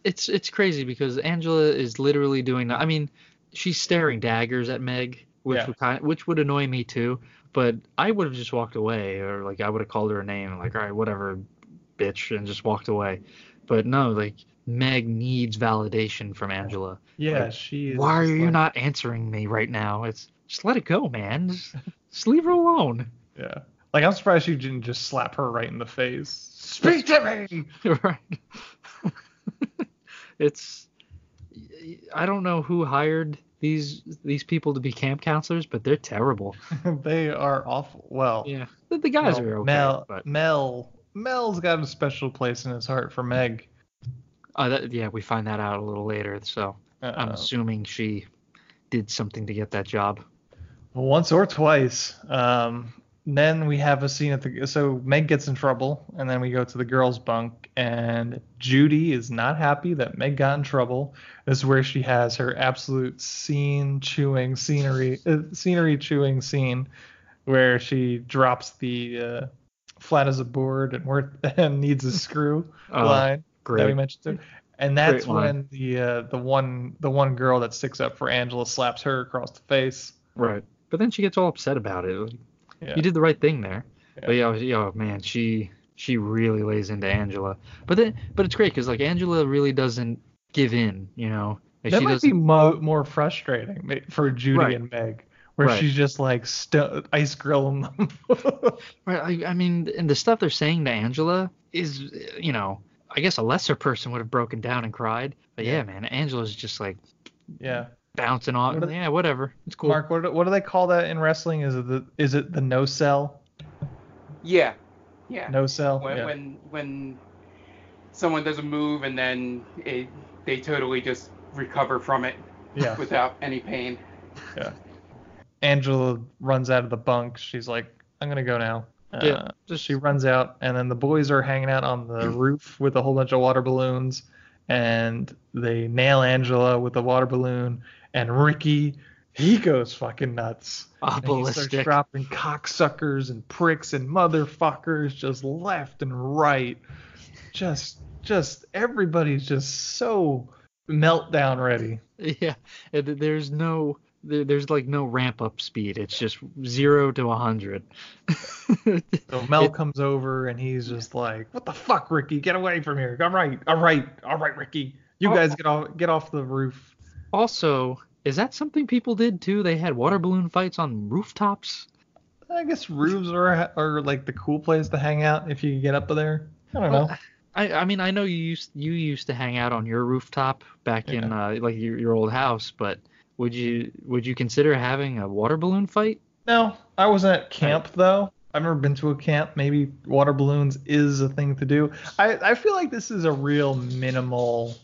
Speaker 5: it's it's crazy because Angela is literally doing that. I mean, she's staring daggers at Meg, which
Speaker 4: Yeah.
Speaker 5: would kind which would annoy me too. But I would have just walked away, or like I would have called her a name, like all right, whatever, bitch, and just walked away. But no, like Meg needs validation from Angela.
Speaker 4: Yeah,
Speaker 5: Like,
Speaker 4: she. Is
Speaker 5: Why are you
Speaker 4: like-
Speaker 5: not answering me right now? It's just let it go, man. Just, just leave her alone.
Speaker 4: Yeah. Like I'm surprised you didn't just slap her right in the face. Speak to me.
Speaker 5: right. It's I don't know who hired these these people to be camp counselors, but they're terrible.
Speaker 4: they are awful. Well,
Speaker 5: Yeah, the, the guys
Speaker 4: Mel,
Speaker 5: are okay,
Speaker 4: Mel,
Speaker 5: but
Speaker 4: Mel, Mel's got a special place in his heart for Meg.
Speaker 5: uh, that, yeah, we find that out a little later. So I'm
Speaker 4: Uh,
Speaker 5: assuming she did something to get that job.
Speaker 4: once or twice. Um, then we have a scene at the so Meg gets in trouble, and then we go to the girls' bunk, and Judy is not happy that Meg got in trouble. This is where she has her absolute scene chewing scenery uh, scenery chewing scene, where she drops the uh, flat as a board and where and needs a screw
Speaker 5: Oh,
Speaker 4: line that we mentioned too. And that's
Speaker 5: Great line.
Speaker 4: when the uh, the one the one girl that sticks up for Angela slaps her across the face.
Speaker 5: Right. But then she gets all upset about it. Like,
Speaker 4: Yeah.
Speaker 5: You did the right thing there.
Speaker 4: Yeah.
Speaker 5: But yeah, yo, oh, man, she she really lays into Angela. But then, but it's great because like Angela really doesn't give in. You know, Like,
Speaker 4: that
Speaker 5: she
Speaker 4: might
Speaker 5: doesn't.
Speaker 4: be mo- more frustrating for Judy
Speaker 5: Right.
Speaker 4: and Meg, where
Speaker 5: Right.
Speaker 4: she's just like st- ice grilling them.
Speaker 5: Right. I, I mean, and the stuff they're saying to Angela is, you know, I guess a lesser person would have broken down and cried. But yeah, man, Angela's just like
Speaker 4: yeah.
Speaker 5: Bouncing off.
Speaker 4: What are-
Speaker 5: yeah, whatever. It's cool.
Speaker 4: Mark, what do, what do they call that in wrestling? Is it the is it the no sell?
Speaker 6: Yeah. Yeah.
Speaker 4: No sell.
Speaker 6: When
Speaker 4: yeah.
Speaker 6: when when someone does a move and then it, they totally just recover from it
Speaker 4: yeah.
Speaker 6: without any pain. Yeah.
Speaker 4: Angela runs out of the bunk. She's like, I'm gonna go now. Uh,
Speaker 5: Yeah, just-
Speaker 4: she runs out, and then the boys are hanging out on the roof with a whole bunch of water balloons, and they nail Angela with a water balloon, and Ricky, he goes fucking nuts.
Speaker 5: Ah,
Speaker 4: And he starts
Speaker 5: ballistic.
Speaker 4: dropping cocksuckers and pricks and motherfuckers just left and right. Just, just everybody's just so meltdown ready.
Speaker 5: Yeah, and there's no, there's like no ramp up speed. It's just zero to a hundred.
Speaker 4: So Mel
Speaker 5: It-
Speaker 4: comes over and he's just like, "What the fuck, Ricky? Get away from here! All right, all right, all right, Ricky. You
Speaker 5: Oh.
Speaker 4: guys get off, get off the roof."
Speaker 5: Also, is that something people did too? They had water balloon fights on rooftops.
Speaker 4: I guess roofs are are like the cool place to hang out if you get up there. I don't know.
Speaker 5: I, I mean, I know you used you used to hang out on your rooftop back in uh, like your, your old house, but would you would you consider having a water balloon fight?
Speaker 4: No, I wasn't at camp though. I've never been to a camp. Maybe water balloons is a thing to do. I, I feel like this is a real minimal,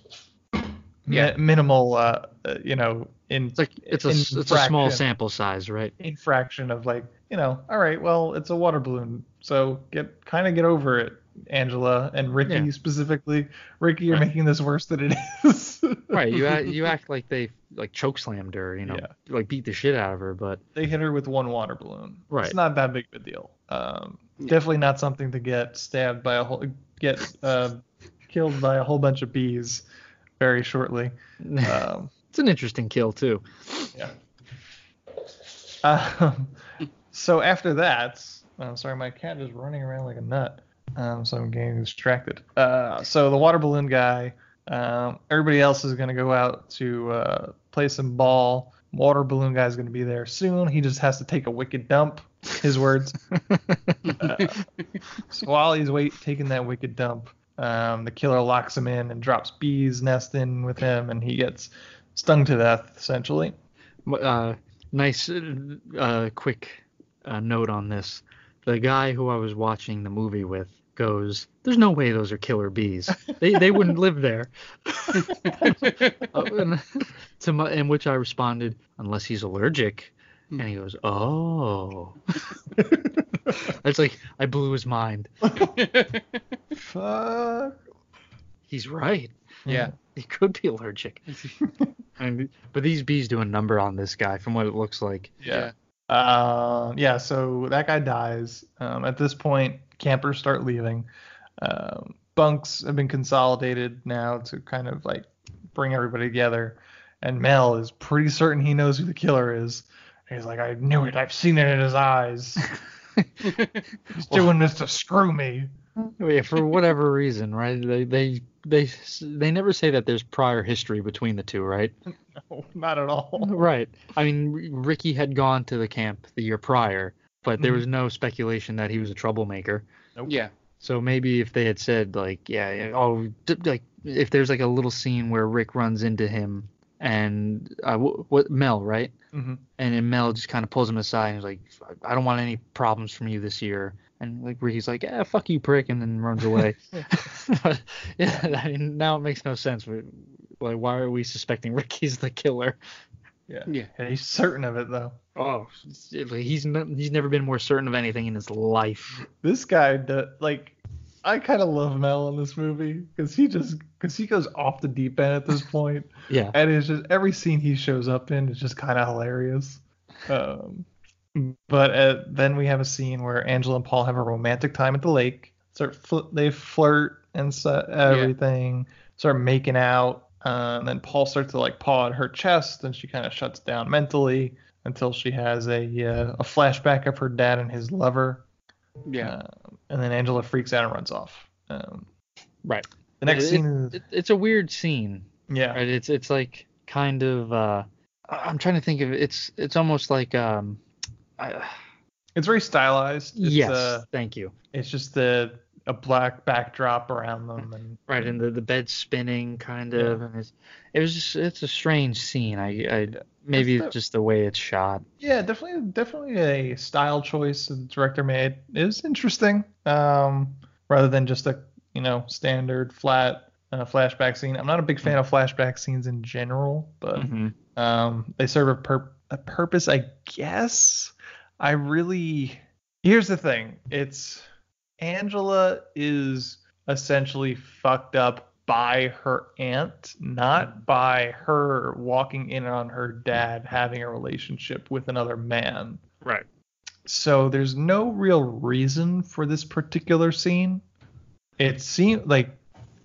Speaker 4: mi-
Speaker 6: Yeah.
Speaker 4: minimal, uh, uh, you know, in
Speaker 5: It's like it's a it's a small sample size, right?
Speaker 4: infraction of like, you know, all right, well, it's a water balloon, so get kind of get over it, Angela and Ricky
Speaker 5: Yeah.
Speaker 4: specifically. Ricky, you're
Speaker 5: Right.
Speaker 4: making this worse than it is.
Speaker 5: Right. You act, you act like they like choke slammed her, you know,
Speaker 4: Yeah.
Speaker 5: like beat the shit out of her, but
Speaker 4: they hit her with one water balloon.
Speaker 5: Right.
Speaker 4: It's not that big of a deal. Um,
Speaker 6: Yeah.
Speaker 4: definitely not something to get stabbed by a whole, get uh, killed by a whole bunch of bees very shortly. Um,
Speaker 5: it's an interesting kill too.
Speaker 4: yeah. Um, so after that, I'm sorry, my cat is running around like a nut. Um, so I'm getting distracted. Uh, so the water balloon guy, um, everybody else is gonna go out to uh, play some ball. Water balloon guy is gonna be there soon. He just has to take a wicked dump. His words. Uh, so while he's wait taking that wicked dump, um, the killer locks him in and drops bees nest in with him, and he gets stung to death essentially.
Speaker 5: uh, nice, uh, quick uh, note on this. The guy who I was watching the movie with goes, "There's no way those are killer bees. They they wouldn't live there." Uh, and, to my, in which I responded, "Unless he's allergic." And he goes, "Oh." It's like I blew his mind.
Speaker 4: Fuck.
Speaker 5: He's right.
Speaker 6: yeah.
Speaker 5: He could be allergic. and, but these bees do a number on this guy from what it looks like.
Speaker 4: Yeah. Um, yeah, so that guy dies. Um, at this point, campers start leaving. Um, bunks have been consolidated now to kind of like bring everybody together. And Mel is pretty certain he knows who the killer is. He's like, I knew it. I've seen it in his eyes. He's doing this to screw me.
Speaker 5: Yeah, for whatever reason, right? They they they they never say that there's prior history between the two, right?
Speaker 4: No, not at all.
Speaker 5: Right. I mean, Ricky had gone to the camp the year prior, but there
Speaker 4: Mhm.
Speaker 5: was no speculation that he was a troublemaker.
Speaker 6: Yeah.
Speaker 5: So maybe if they had said like, yeah, yeah, oh, like if there's like a little scene where Rick runs into him and uh, wh- what Mel, right?
Speaker 4: hmm
Speaker 5: And then Mel just kind of pulls him aside and he's like, I don't want any problems from you this year. And like Ricky's like, yeah, fuck you, prick, and then runs away. yeah, I mean, now it makes no sense. Like, why are we suspecting Ricky's the killer?
Speaker 4: Yeah.
Speaker 6: Yeah.
Speaker 4: Yeah, he's certain of it though.
Speaker 5: Oh, he's he's never been more certain of anything in his life.
Speaker 4: This guy, do- like, I kind of love Mel in this movie because he just because he goes off the deep end at this point,
Speaker 5: Yeah.
Speaker 4: and it's just every scene he shows up in is just kind of hilarious. Um, but uh, then we have a scene where Angela and Paul have a romantic time at the lake. Start fl- they flirt and so- everything. Start making out. Uh, and then Paul starts to like paw at her chest, and she kind of shuts down mentally until she has a uh, a flashback of her dad and his lover.
Speaker 6: Yeah.
Speaker 4: Um, and then Angela freaks out and runs off. Um,
Speaker 5: Right.
Speaker 4: the next
Speaker 5: It-
Speaker 4: scene is
Speaker 5: It, it's a weird scene.
Speaker 4: yeah,
Speaker 5: Right. It's it's like kind of uh, I- I'm trying to think of it. It's it's almost like um, I,
Speaker 4: it's very stylized. It's,
Speaker 5: yes.
Speaker 4: uh,
Speaker 5: thank you.
Speaker 4: it's just the a black backdrop around them and
Speaker 5: Right, and the the bed spinning kind of, and it's it was just it's a strange scene. I I maybe
Speaker 4: the-
Speaker 5: just the way it's shot.
Speaker 4: Yeah, definitely, definitely a style choice the director made. It was interesting, um, rather than just a you know standard flat uh, flashback scene. I'm not a big fan of flashback scenes in general, but
Speaker 5: Mhm.
Speaker 4: um, they serve a, pur- a purpose, I guess. I really here's the thing: it's Angela is essentially fucked up by her aunt, not by her walking in on her dad having a relationship with another man.
Speaker 5: Right.
Speaker 4: So there's no real reason for this particular scene. It seemed like,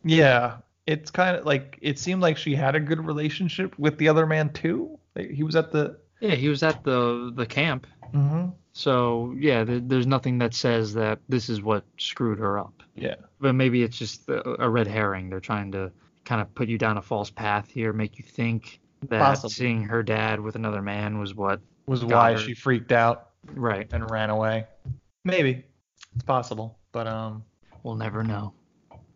Speaker 4: yeah, it's kind of like it seemed like she had a good relationship with the other man too. Like, He was at the.
Speaker 5: Yeah, he was at the the camp.
Speaker 4: hmm
Speaker 5: So yeah, there, there's nothing that says that this is what screwed her up.
Speaker 4: Yeah.
Speaker 5: But maybe it's just a, a red herring. They're trying to kind of put you down a false path here, make you think that
Speaker 4: Possibly.
Speaker 5: seeing her dad with another man was what.
Speaker 4: Was why
Speaker 5: her.
Speaker 4: she freaked out
Speaker 5: Right.
Speaker 4: and ran away. Maybe it's possible, but um,
Speaker 5: We'll never know.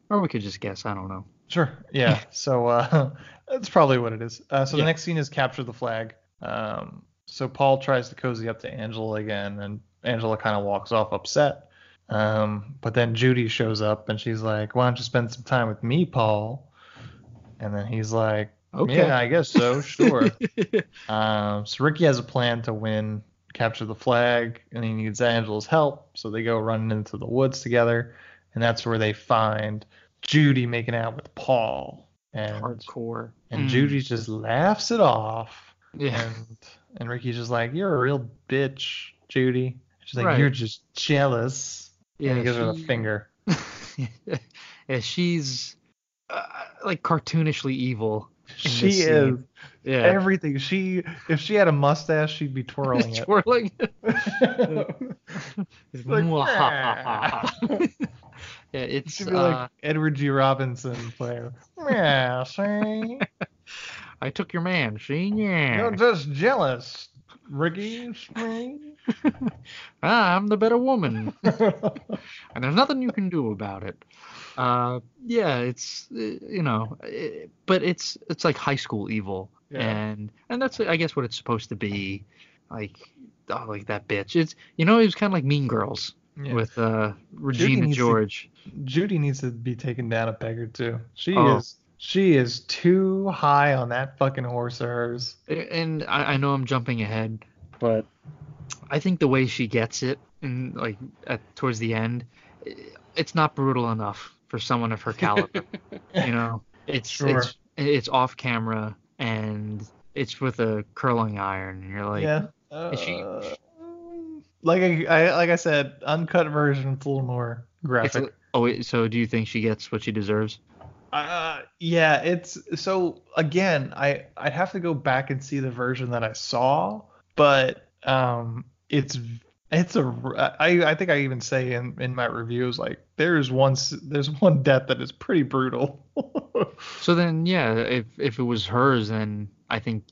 Speaker 5: Or we could just guess. I don't know.
Speaker 4: Sure. Yeah. so uh, that's probably what it is. Uh, so
Speaker 5: Yeah.
Speaker 4: the next scene is capture the flag. Um, so Paul tries to cozy up to Angela again, and Angela kind of walks off upset. Um, but then Judy shows up, and she's like, "Why don't you spend some time with me, Paul?" And then he's like,
Speaker 5: Okay.
Speaker 4: "Yeah, I guess so. Sure." um, so Ricky has a plan to win, capture the flag, and he needs Angela's help. So they go running into the woods together, and that's where they find Judy making out with Paul. And
Speaker 5: Hardcore.
Speaker 4: and
Speaker 5: Mm.
Speaker 4: Judy just laughs it off.
Speaker 5: Yeah.
Speaker 4: And and Ricky's just like, You're a real bitch, Judy. She's like,
Speaker 5: Right.
Speaker 4: You're just jealous.
Speaker 5: Yeah.
Speaker 4: and he gives her the finger.
Speaker 5: yeah, she's uh, like cartoonishly evil.
Speaker 4: She is
Speaker 5: scene. Yeah.
Speaker 4: everything. She if she had a mustache, she'd be twirling it.
Speaker 5: Twirling.
Speaker 4: It's like,
Speaker 5: Mwahaha. yeah, it's
Speaker 4: She'd be
Speaker 5: uh,
Speaker 4: like Edward G. Robinson player. Yeah, see?
Speaker 5: I took your man. See, yeah.
Speaker 4: You're just jealous, Ricky.
Speaker 5: Ah, I'm the better woman, and there's nothing you can do about it. Uh, yeah, it's uh, you know, uh, but it's it's like high school evil,
Speaker 4: Yeah.
Speaker 5: and and that's I guess what it's supposed to be, like oh, like that bitch. It's you know, it was kind of like Mean Girls
Speaker 4: Yeah.
Speaker 5: with uh Regina
Speaker 4: to-
Speaker 5: George.
Speaker 4: Judy needs to be taken down a peg or two. She
Speaker 5: Oh.
Speaker 4: is she is too high on that fucking horse of hers.
Speaker 5: and I, I know I'm jumping ahead, but I think the way she gets it, and like at towards the end, it's not brutal enough for someone of her caliber. you know, it's
Speaker 4: Sure.
Speaker 5: it's it's off camera and it's with a curling iron, and you're like,
Speaker 4: yeah.
Speaker 5: is she-
Speaker 4: Uh, like I, I like I said, uncut version. It's a little more graphic.
Speaker 5: a- oh, so do you think she gets what she deserves?
Speaker 4: Uh, yeah, it's so again, I I'd have to go back and see the version that I saw, but um, it's it's a I I think I even say in in my reviews like there's one there's one death that is pretty brutal.
Speaker 5: So then, yeah, if if it was hers, then I think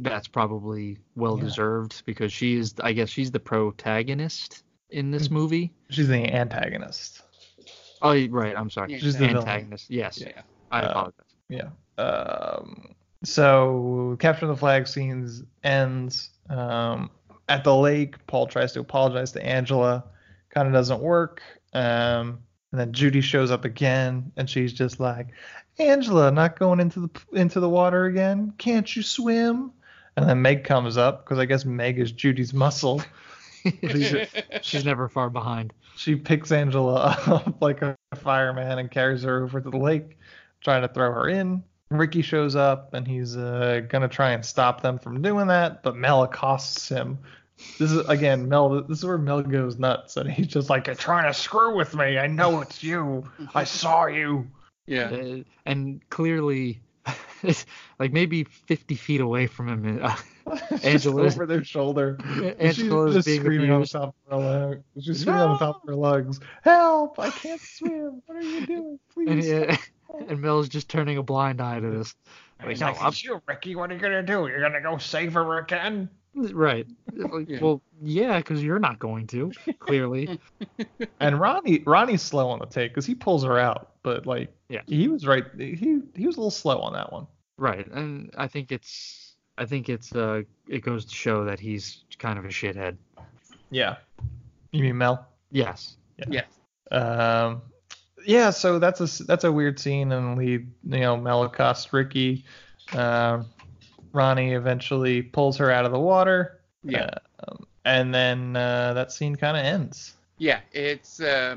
Speaker 5: that's probably well
Speaker 4: Yeah.
Speaker 5: deserved because she is, I guess, she's the protagonist in this
Speaker 4: Mm.
Speaker 5: movie.
Speaker 4: She's the antagonist.
Speaker 5: Oh, right. I'm sorry.
Speaker 6: Yeah,
Speaker 4: She's the villain.
Speaker 5: Antagonist. Yes.
Speaker 6: Yeah.
Speaker 5: I
Speaker 4: Uh,
Speaker 5: apologize.
Speaker 4: Yeah. Um. so capture the flag scenes ends um, at the lake. Paul tries to apologize to Angela, kind of doesn't work. Um, and then Judy shows up again, and she's just like, Angela, not going into the into the water again? Can't you swim? And then Meg comes up because I guess Meg is Judy's muscle. She's-
Speaker 5: She's never far behind.
Speaker 4: she picks Angela up like a fireman and carries her over to the lake, trying to throw her in. Ricky shows up and he's uh, gonna try and stop them from doing that, but Mel accosts him. This is again Mel. This is where Mel goes nuts, and he's just like, "You're trying to screw with me. I know it's you. I saw you."
Speaker 6: Yeah.
Speaker 5: Uh, and clearly, like maybe 50 feet away from him, uh,
Speaker 4: Just
Speaker 5: Angela-
Speaker 4: over their shoulder.
Speaker 5: Angela is
Speaker 4: She's just
Speaker 5: being
Speaker 4: screaming on the top of her lungs. She's screaming on top of her lungs. Help! I can't swim. What are you doing?
Speaker 5: and,
Speaker 4: Please.
Speaker 5: uh, and Mel's just turning a blind eye to this. Like,
Speaker 4: He's
Speaker 5: no,
Speaker 4: like,
Speaker 5: I'm-
Speaker 4: it's you, Ricky. What are you gonna do? You're gonna go save her again?
Speaker 5: Right. Like,
Speaker 6: Yeah.
Speaker 5: Well, yeah, because you're not going to, clearly.
Speaker 4: And Ronnie, Ronnie's slow on the take because he pulls her out, but like,
Speaker 5: Yeah.
Speaker 4: he was right. He he was a little slow on that one.
Speaker 5: right. And I think it's, I think it's, uh, it goes to show that he's kind of a shithead.
Speaker 4: Yeah. You mean Mel?
Speaker 5: Yes.
Speaker 6: Yes.
Speaker 4: Um, yeah. So that's a that's a weird scene, and we you know Mel accosts Ricky. Um, Ronnie eventually pulls her out of the water.
Speaker 6: Yeah.
Speaker 4: Um, and then uh, that scene kind of ends.
Speaker 6: Yeah, it's. Uh,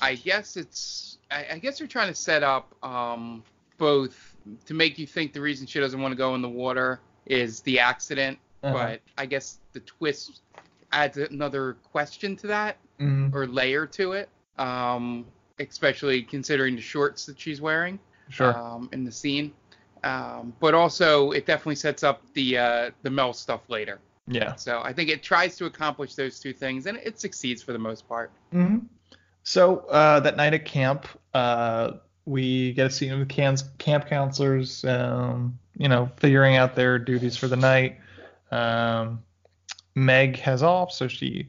Speaker 6: I guess it's. I, I guess they're trying to set up um, both to make you think the reason she doesn't want to go in the water is the accident,
Speaker 4: Uh-huh.
Speaker 6: but I guess the twist adds another question to that
Speaker 4: Mhm.
Speaker 6: or layer to it. Um, especially considering the shorts that she's wearing
Speaker 4: Sure.
Speaker 6: um, in the scene. Um, but also, it definitely sets up the uh, the Mel stuff later.
Speaker 4: yeah.
Speaker 6: So I think it tries to accomplish those two things, and it succeeds for the most part.
Speaker 4: hmm So uh, that night at camp, uh, we get a scene with camp, camp counselors, um, you know, figuring out their duties for the night. Um, Meg has off, so she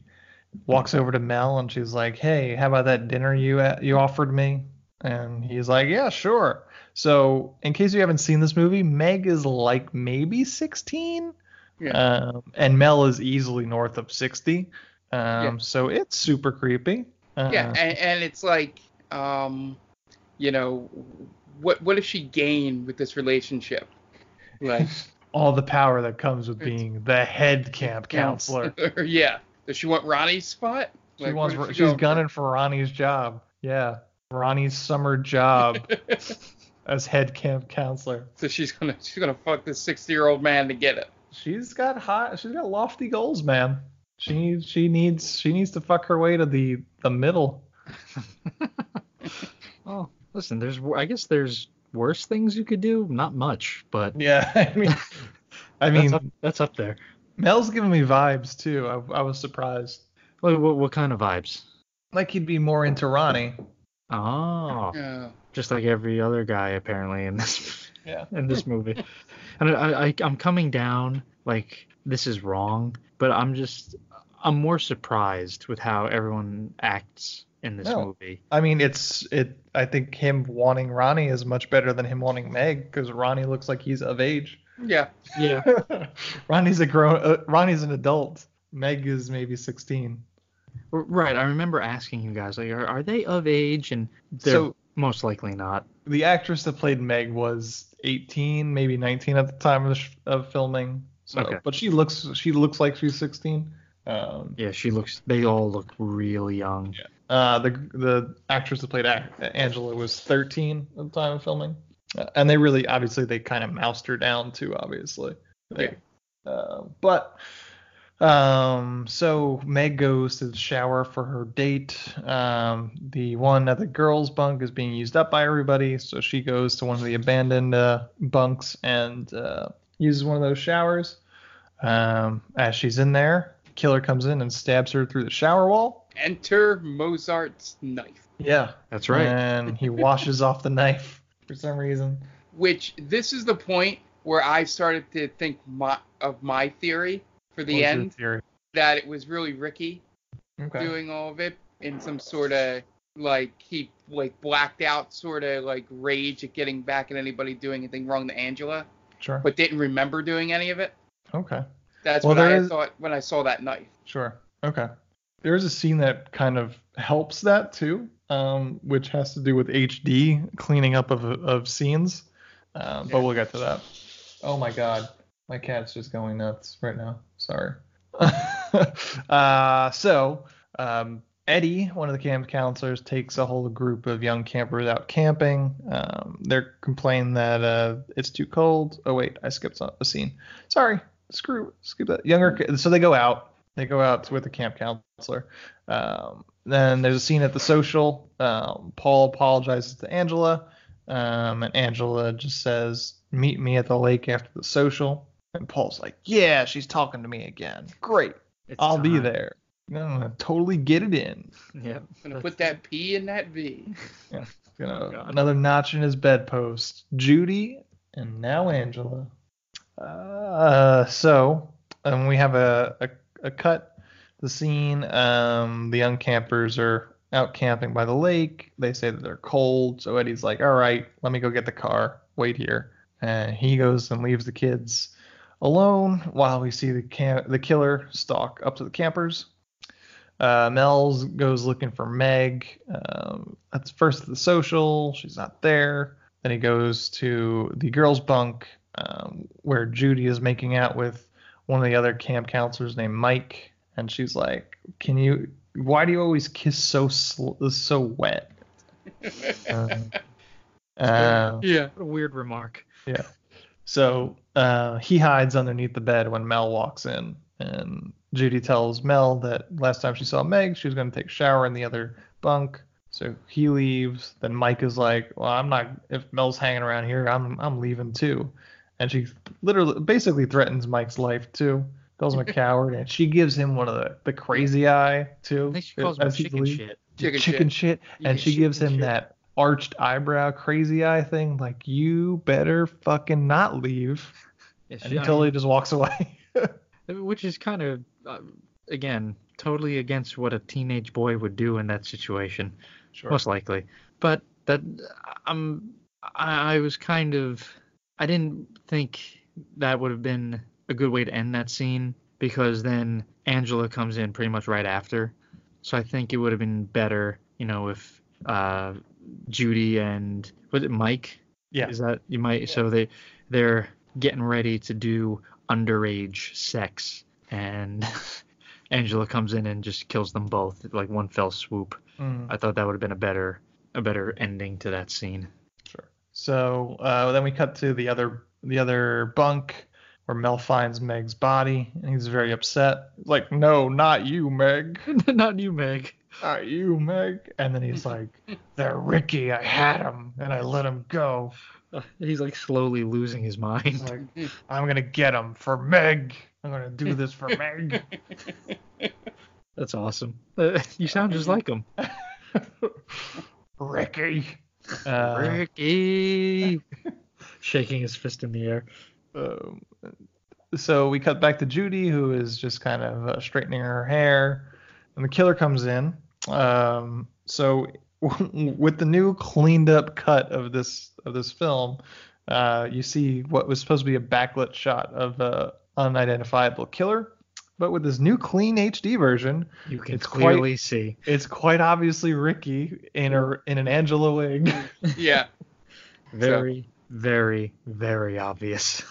Speaker 4: walks over to Mel and she's like, "Hey, how about that dinner you you offered me?" And he's like, "Yeah, sure." So, in case you haven't seen this movie, Meg is like maybe 16,
Speaker 6: Yeah.
Speaker 4: um, and Mel is easily north of 60. Um,
Speaker 6: Yeah.
Speaker 4: So it's super creepy. Uh,
Speaker 6: yeah, and, and it's like, um, you know, what what does she gain with this relationship? Like,
Speaker 4: all the power that comes with being the head camp counselor.
Speaker 6: yeah, does she want Ronnie's spot?
Speaker 4: She
Speaker 6: Like,
Speaker 4: wants.
Speaker 6: she
Speaker 4: she's
Speaker 6: going
Speaker 4: gunning for Ronnie's job. Yeah, Ronnie's summer job as head camp counselor.
Speaker 6: so she's gonna she's gonna fuck this sixty year old man to get it.
Speaker 4: She's got high. She's got lofty goals, man. She needs. She needs. She needs to fuck her way to the the middle.
Speaker 5: Oh, listen, there's, I guess there's worse things you could do. Not much, but
Speaker 4: Yeah, I mean, I
Speaker 5: that's,
Speaker 4: mean,
Speaker 5: up, that's up there.
Speaker 4: Mel's giving me vibes too. I, I was surprised.
Speaker 5: What, what, what kind of vibes?
Speaker 4: Like he'd be more into Ronnie.
Speaker 5: Oh,
Speaker 6: Yeah.
Speaker 5: just like every other guy apparently in this
Speaker 4: Yeah.
Speaker 5: in this movie. And I, I I'm coming down like this is wrong, but I'm just I'm more surprised with how everyone acts in this
Speaker 4: No.
Speaker 5: movie.
Speaker 4: I mean, it's it. I think him wanting Ronnie is much better than him wanting Meg because Ronnie looks like he's of age.
Speaker 6: Yeah.
Speaker 5: Yeah.
Speaker 4: Ronnie's a grown. Uh, Ronnie's an adult. Meg is maybe 16.
Speaker 5: Right. I remember asking you guys like, are, are they of age? And they're
Speaker 4: So-
Speaker 5: most likely not.
Speaker 4: The actress that played Meg was 18, maybe 19 at the time of, the sh- of filming. So,
Speaker 5: Okay.
Speaker 4: but she looks she looks like she's 16. Um,
Speaker 5: Yeah, she looks. They all look really young.
Speaker 4: Uh, the the actress that played Angela was 13 at the time of filming, uh, and they really obviously they kind of moused her down too. Obviously, They- uh, but um, so Meg goes to the shower for her date. Um, the one at the girls' bunk is being used up by everybody, so she goes to one of the abandoned uh, bunks and uh, uses one of those showers. Um, as she's in there, killer comes in and stabs her through the shower wall.
Speaker 6: Enter Mozart's knife.
Speaker 4: Yeah,
Speaker 5: That's right.
Speaker 4: and he washes off the knife for some reason.
Speaker 6: Which this is the point where I started to think my, of my theory for the
Speaker 4: What's
Speaker 6: end
Speaker 4: theory?
Speaker 6: that it was really Ricky
Speaker 4: Okay.
Speaker 6: doing all of it in some sort of like he like blacked out sort of like rage at getting back at anybody doing anything wrong to Angela.
Speaker 4: Sure.
Speaker 6: but didn't remember doing any of it.
Speaker 4: Okay.
Speaker 6: That's
Speaker 4: Well,
Speaker 6: what I
Speaker 4: is-
Speaker 6: thought when I saw that knife.
Speaker 4: Sure. Okay. There's a scene that kind of helps that too, um, which has to do with HD cleaning up of of scenes. Um, but
Speaker 6: Yeah.
Speaker 4: we'll get to that. Oh my God, my cat's just going nuts right now. Sorry. uh, so um, Eddie, one of the camp counselors, takes a whole group of young campers out camping. Um, they're complaining that uh, it's too cold. Oh wait, I skipped a scene. Sorry, screw skip that. Younger, so they go out. They go out with the camp counselor. Um, then there's a scene at the social. Um, Paul apologizes to Angela, um, and Angela just says, "Meet me at the lake after the social." And Paul's like, "Yeah, she's talking to me again. Great,
Speaker 5: It's
Speaker 4: I'll be there. I'm gonna totally get it in."
Speaker 5: Yep.
Speaker 6: I'm gonna put that P in that V.
Speaker 4: You know,
Speaker 5: Oh,
Speaker 4: another notch in his bedpost. Judy and now Angela. Uh, so um, we have a, a, a cut the scene. Um, the young campers are out camping by the lake. They say that they're cold. So Eddie's like, all right, let me go get the car. Wait here. And he goes and leaves the kids alone while we see the cam- the killer stalk up to the campers. Uh, Mel's goes looking for Meg. Um, that's first the social. She's not there. Then he goes to the girls' bunk um, where Judy is making out with one of the other camp counselors named Mike, and she's like, "Can you? Why do you always kiss so sl- so wet?" Um, uh,
Speaker 5: Yeah. What a weird remark. Yeah.
Speaker 4: So uh, he hides underneath the bed when Mel walks in, and Judy tells Mel that last time she saw Meg, she was going to take a shower in the other bunk. So he leaves. Then Mike is like, "Well, I'm not. If Mel's hanging around here, I'm I'm leaving too." And she literally, basically threatens Mike's life too. Calls him a coward, and she gives him one of the the crazy eye too.
Speaker 5: I think she calls him
Speaker 4: as he
Speaker 5: chicken shit.
Speaker 6: Chicken
Speaker 4: chicken
Speaker 6: shit.
Speaker 4: shit, and she gives him
Speaker 6: shit.
Speaker 4: that arched eyebrow crazy eye thing like you better fucking not leave
Speaker 5: Yeah,
Speaker 4: and
Speaker 5: she-
Speaker 4: he
Speaker 5: I
Speaker 4: totally just walks away
Speaker 5: which is kind of, uh, again, totally against what a teenage boy would do in that situation.
Speaker 4: sure
Speaker 5: most likely. But that I'm I, I was kind of I didn't think that would have been a good way to end that scene because then Angela comes in pretty much right after. So I think it would have been better, you know, if uh, Judy and was it Mike?
Speaker 4: yeah
Speaker 5: Is that you might so they they're getting ready to do underage sex and Angela comes in and just kills them both like one fell swoop.
Speaker 4: Mm,
Speaker 5: I thought that would have been a better a better ending to that scene.
Speaker 4: So uh, then we cut to the other the other bunk where mel finds meg's body and he's very upset like no not you meg
Speaker 5: Not you, Meg.
Speaker 4: not you meg and then he's like they're ricky i had him and i let him go
Speaker 5: He's like slowly losing his mind.
Speaker 4: Like i'm gonna get him for meg i'm gonna do this for meg
Speaker 5: That's awesome. Uh, you sound just like him.
Speaker 4: ricky uh,
Speaker 5: Ricky. Shaking his fist in the air.
Speaker 4: Um, so we cut back to Judy, who is just kind of uh, straightening her hair, and the killer comes in. Um, so with the new cleaned up cut of this of this film, uh, you see what was supposed to be a backlit shot of a unidentifiable killer, but with this new clean HD version,
Speaker 5: You can
Speaker 4: It's
Speaker 5: clearly see.
Speaker 4: it's quite obviously Ricky in a in an Angela wig.
Speaker 6: Yeah.
Speaker 5: Very, very, very obvious.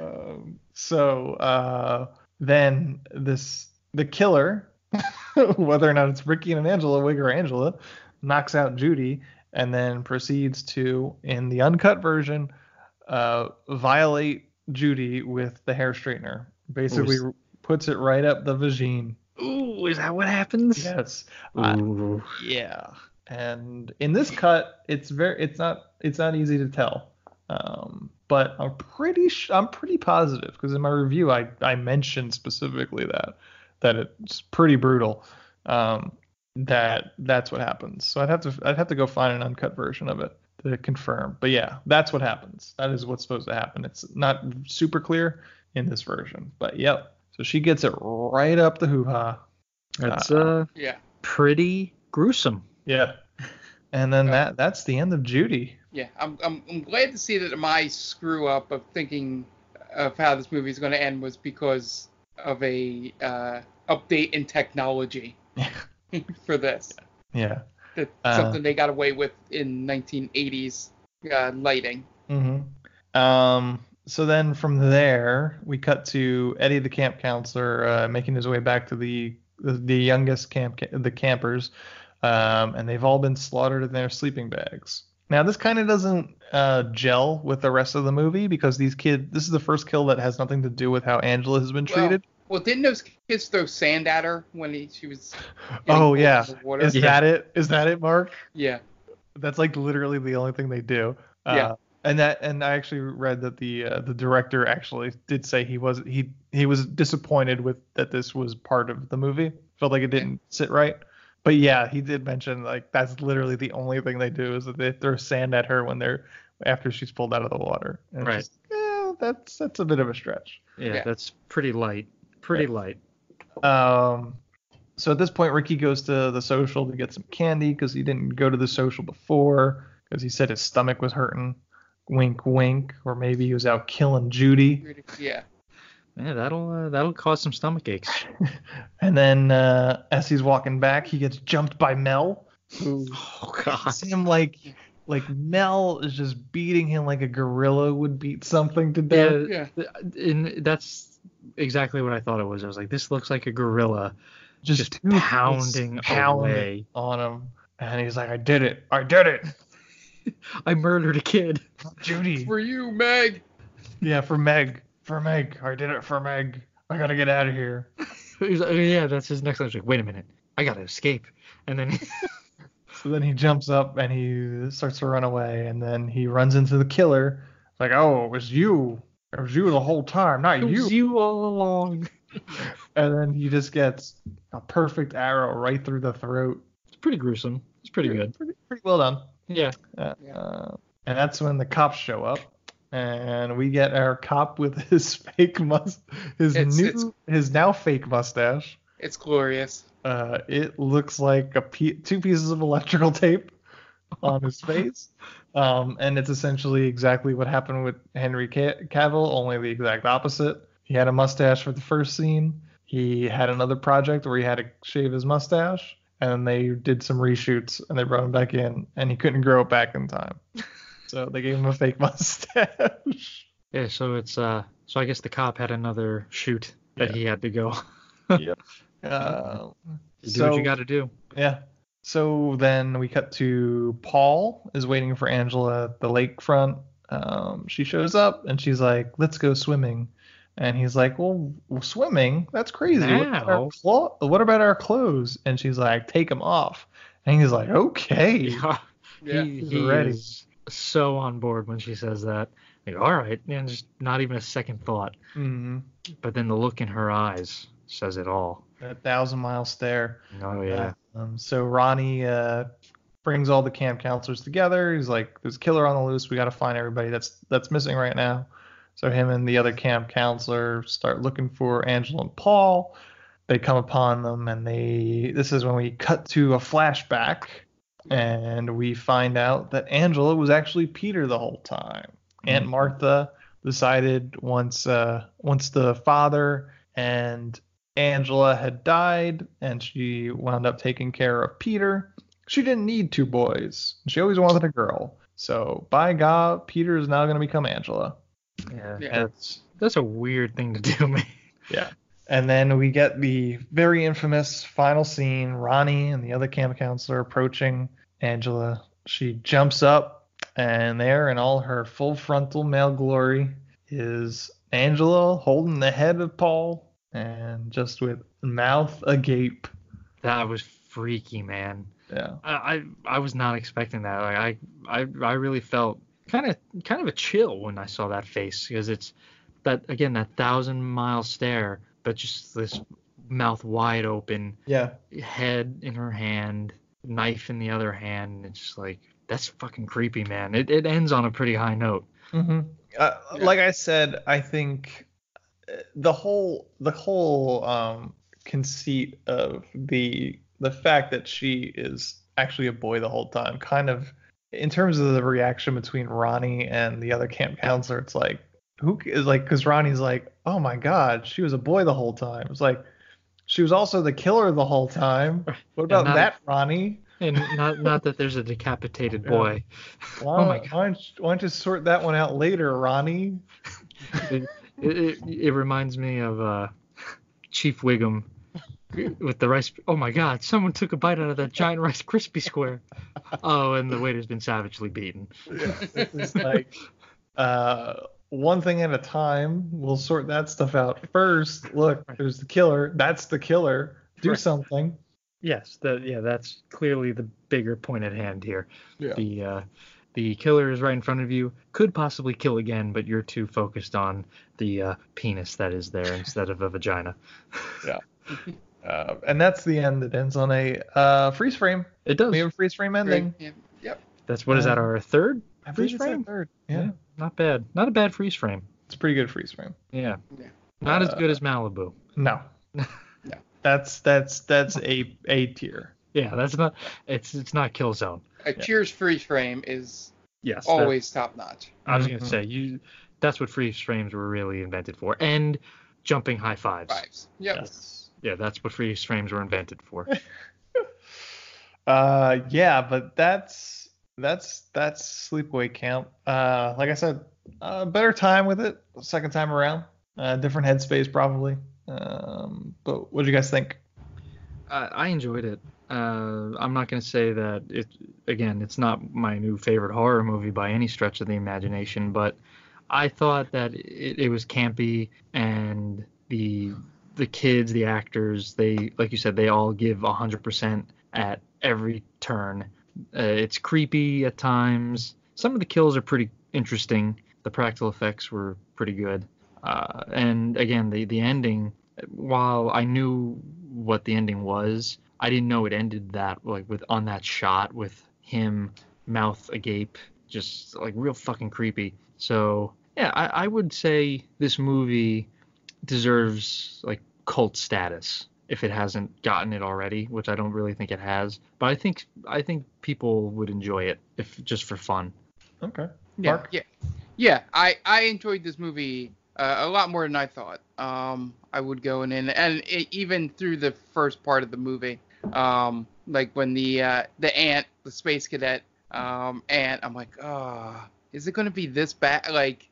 Speaker 4: Um, so uh, then this the killer, whether or not it's Ricky and an Angela wig or Angela, knocks out Judy and then proceeds to, in the uncut version, uh, violate Judy with the hair straightener. Basically,
Speaker 5: Ooh.
Speaker 4: Puts it right up the vagine.
Speaker 5: Ooh, is that what happens?
Speaker 4: Yes. Uh,
Speaker 5: Ooh.
Speaker 4: yeah. And in this cut, it's very it's not it's not easy to tell. Um, but I'm pretty sh- I'm pretty positive because in my review I I mentioned specifically that that it's pretty brutal. Um, that that's what happens. So I'd have to I'd have to go find an uncut version of it to confirm. But yeah, that's what happens. That is what's supposed to happen. It's not super clear in this version, but yep. So she gets it right up the hoo ha.
Speaker 5: That's uh
Speaker 6: Yeah.
Speaker 5: pretty gruesome.
Speaker 4: Yeah. And then
Speaker 6: Uh,
Speaker 4: that that's the end of Judy.
Speaker 6: Yeah, I'm, I'm I'm glad to see that my screw up of thinking of how this movie is going to end was because of a uh, update in technology for this.
Speaker 4: Yeah.
Speaker 6: That's
Speaker 4: Uh.
Speaker 6: something they got away with in 1980s uh, lighting.
Speaker 4: Mm-hmm. Um. So then from there we cut to Eddie the camp counselor uh, making his way back to the the, the youngest camp the campers, um, and they've all been slaughtered in their sleeping bags. Now this kind of doesn't uh, gel with the rest of the movie because these kids. This is the first kill that has nothing to do with how Angela has been treated.
Speaker 6: Well, didn't those kids throw sand at her when he, she was?
Speaker 4: oh yeah.
Speaker 6: out of the water?
Speaker 4: Is
Speaker 5: Yeah.
Speaker 4: that it? Is that it, Mark?
Speaker 6: yeah.
Speaker 4: That's like literally the only thing they do. Uh,
Speaker 6: Yeah.
Speaker 4: And that, and I actually read that the uh, the director actually did say he was he he was disappointed with that this was part of the movie. Felt like it didn't sit right. But yeah, he did mention like that's literally the only thing they do is that they throw sand at her when they're after she's pulled out of the water. And
Speaker 5: Right.
Speaker 4: just, yeah, that's that's a bit of a stretch.
Speaker 5: Yeah,
Speaker 6: Yeah.
Speaker 5: that's pretty light. Pretty light.
Speaker 4: Um, so at this point, Ricky goes to the social to get some candy because he didn't go to the social before because he said his stomach was hurting. Wink, wink. Or maybe he was out killing Judy.
Speaker 6: Yeah.
Speaker 5: Yeah, that'll uh, that'll cause some stomach aches.
Speaker 4: And then uh, as he's walking back, he gets jumped by Mel, who
Speaker 5: Oh God.
Speaker 4: hits him like like Mel is just beating him like a gorilla would beat something to death.
Speaker 6: Yeah.
Speaker 5: Yeah, and that's exactly what I thought it was. I was like, this looks like a gorilla just,
Speaker 4: two
Speaker 5: pounding
Speaker 4: pounding
Speaker 5: away.
Speaker 4: on him. And he's like, I did it. I did it.
Speaker 5: I murdered a kid.
Speaker 4: Judy.
Speaker 6: For you, Meg.
Speaker 4: Yeah, for Meg. For Meg. I did it for Meg. I gotta get out of here.
Speaker 5: He's like, yeah, that's his next like, wait a minute, I gotta escape. And then
Speaker 4: So then he jumps up and he starts to run away, and then he runs into the killer. It's like, oh, it was you. It was you the whole time, not
Speaker 5: it
Speaker 4: you.
Speaker 5: was you all along.
Speaker 4: And then he just gets a perfect arrow right through the throat.
Speaker 5: It's pretty gruesome. It's pretty good.
Speaker 4: Pretty, pretty well done.
Speaker 5: Yeah.
Speaker 4: Uh,
Speaker 6: Yeah.
Speaker 4: uh, and that's when the cops show up, and we get our cop with his fake must, his
Speaker 6: It's-
Speaker 4: new,
Speaker 6: it's-
Speaker 4: his now fake mustache.
Speaker 6: It's glorious.
Speaker 4: Uh, it looks like a pe- two pieces of electrical tape on his face. Um, and it's essentially exactly what happened with Henry Ca- Cavill, only the exact opposite. He had a mustache for the first scene. He had another project where he had to shave his mustache, and they did some reshoots and they brought him back in, and he couldn't grow it back in time. So they gave him a fake mustache.
Speaker 5: Yeah. So it's uh. So I guess the cop had another shoot that
Speaker 4: Yeah.
Speaker 5: he had to go.
Speaker 4: Uh,
Speaker 5: You do what you got to do.
Speaker 4: Yeah. So then we cut to Paul is waiting for Angela at the lakefront. Um, she shows up and she's like, "Let's go swimming," and he's like, "Well, swimming? That's crazy. What about, our clo- what about our clothes?" And she's like, "Take them off." And he's like, "Okay."
Speaker 5: Yeah.
Speaker 6: Yeah.
Speaker 5: He,
Speaker 4: He's
Speaker 5: he
Speaker 4: ready.
Speaker 5: is so on board when she says that. Like, all right, and just not even a second thought.
Speaker 4: hmm
Speaker 5: But then the look in her eyes says it all.
Speaker 4: A thousand mile stare.
Speaker 5: Oh yeah.
Speaker 4: Um, so Ronnie uh, brings all the camp counselors together. He's like, "There's a killer on the loose. We got to find everybody that's that's missing right now." So him and the other camp counselor start looking for Angela and Paul. They come upon them, and they. This is when we cut to a flashback, and we find out that Angela was actually Peter the whole time. Aunt Martha decided once uh, once the father and Angela had died and she wound up taking care of Peter. She didn't need two boys. She always wanted a girl. So by God, Peter is now going to become Angela.
Speaker 5: Yeah.
Speaker 6: Yeah.
Speaker 5: That's that's a weird thing to do, man.
Speaker 4: Yeah. And then we get the very infamous final scene Ronnie and the other camp counselor approaching Angela. She jumps up, and there, in all her full frontal male glory, is Angela holding the head of Paul and just with mouth agape.
Speaker 5: That was freaky, man.
Speaker 4: Yeah.
Speaker 5: I I, I was not expecting that. Like I I I really felt kind of kind of a chill when I saw that face because it's that again that thousand mile stare, but just this mouth wide open,
Speaker 4: Yeah.
Speaker 5: head in her hand, knife in the other hand. And it's just like that's fucking creepy, man. It it ends on a pretty high note.
Speaker 4: hmm Uh,
Speaker 6: Yeah.
Speaker 4: Like I said, I think uh, the whole the whole um, conceit of the the fact that she is actually a boy the whole time. Kind of in terms of the reaction between Ronnie and the other camp counselor, it's like who is like because Ronnie's like, oh my god, she was a boy the whole time. It's like she was also the killer the whole time. What about
Speaker 5: not-
Speaker 4: that, Ronnie?
Speaker 5: And not not that there's a decapitated boy.
Speaker 4: Why,
Speaker 5: Oh my God.
Speaker 4: why, don't you, why don't you sort that one out later, Ronnie?
Speaker 5: It, it, it reminds me of uh, Chief Wiggum with the rice. Oh my God! Someone took a bite out of that giant Rice Krispie square. Oh, and the waiter's been savagely beaten.
Speaker 4: Yeah, It's like uh, one thing at a time. We'll sort that stuff out first. Look, there's the killer. That's the killer. Do
Speaker 5: Right.
Speaker 4: something.
Speaker 5: Yes, that yeah, that's clearly the bigger point at hand here.
Speaker 4: Yeah.
Speaker 5: The uh, the killer is right in front of you. Could possibly kill again, but you're too focused on the uh, penis that is there instead of a vagina.
Speaker 4: Uh, and that's the end. It ends on a uh, freeze frame.
Speaker 5: It does.
Speaker 4: We have a freeze frame ending.
Speaker 6: Yeah, Yep.
Speaker 5: That's what is that?
Speaker 4: Uh,
Speaker 5: Our third
Speaker 4: I believe
Speaker 5: freeze
Speaker 4: it's
Speaker 5: frame.
Speaker 4: third. Yeah.
Speaker 5: not bad. Not a bad freeze frame.
Speaker 4: it's a pretty good freeze frame.
Speaker 5: Yeah.
Speaker 6: Yeah.
Speaker 5: Not as
Speaker 4: Uh,
Speaker 5: good as Malibu.
Speaker 4: No.
Speaker 6: No.
Speaker 4: That's that's that's a a tier.
Speaker 5: Yeah, that's not. It's it's not Killzone.
Speaker 6: A Cheers freeze frame is
Speaker 5: Yes.
Speaker 6: always top notch.
Speaker 5: I was gonna
Speaker 4: Mhm.
Speaker 5: say you. That's what freeze frames were really invented for, and jumping high fives.
Speaker 6: Vibes. Yep.
Speaker 4: Yes.
Speaker 5: Yeah, that's what freeze frames were invented for.
Speaker 4: Uh, yeah, but that's that's that's sleepaway camp. Uh, like I said, uh, better time with it second time around. Uh, different headspace probably. Um, but what do you guys think?
Speaker 5: I, I enjoyed it. Uh, I'm not gonna say that it. Again, it's not my new favorite horror movie by any stretch of the imagination, but I thought that it, it was campy and the the kids, the actors, they like you said, they all give 100% at every turn. Uh, it's creepy at times. Some of the kills are pretty interesting. The practical effects were pretty good. Uh, and again, the the ending, while I knew what the ending was, I didn't know it ended that like with on that shot with him mouth agape, just like real fucking creepy. So yeah, I, I would say this movie deserves like cult status if it hasn't gotten it already, which I don't really think it has. But I think I think people would enjoy it if just for fun.
Speaker 4: Okay.
Speaker 6: Yeah,
Speaker 4: Mark?
Speaker 6: yeah, yeah. I I enjoyed this movie uh, a lot more than I thought. Um, I would go in and and it, even through the first part of the movie, um, like when the uh, the aunt, the space cadet, um, aunt, I'm like, oh, is it gonna be this bad? Like,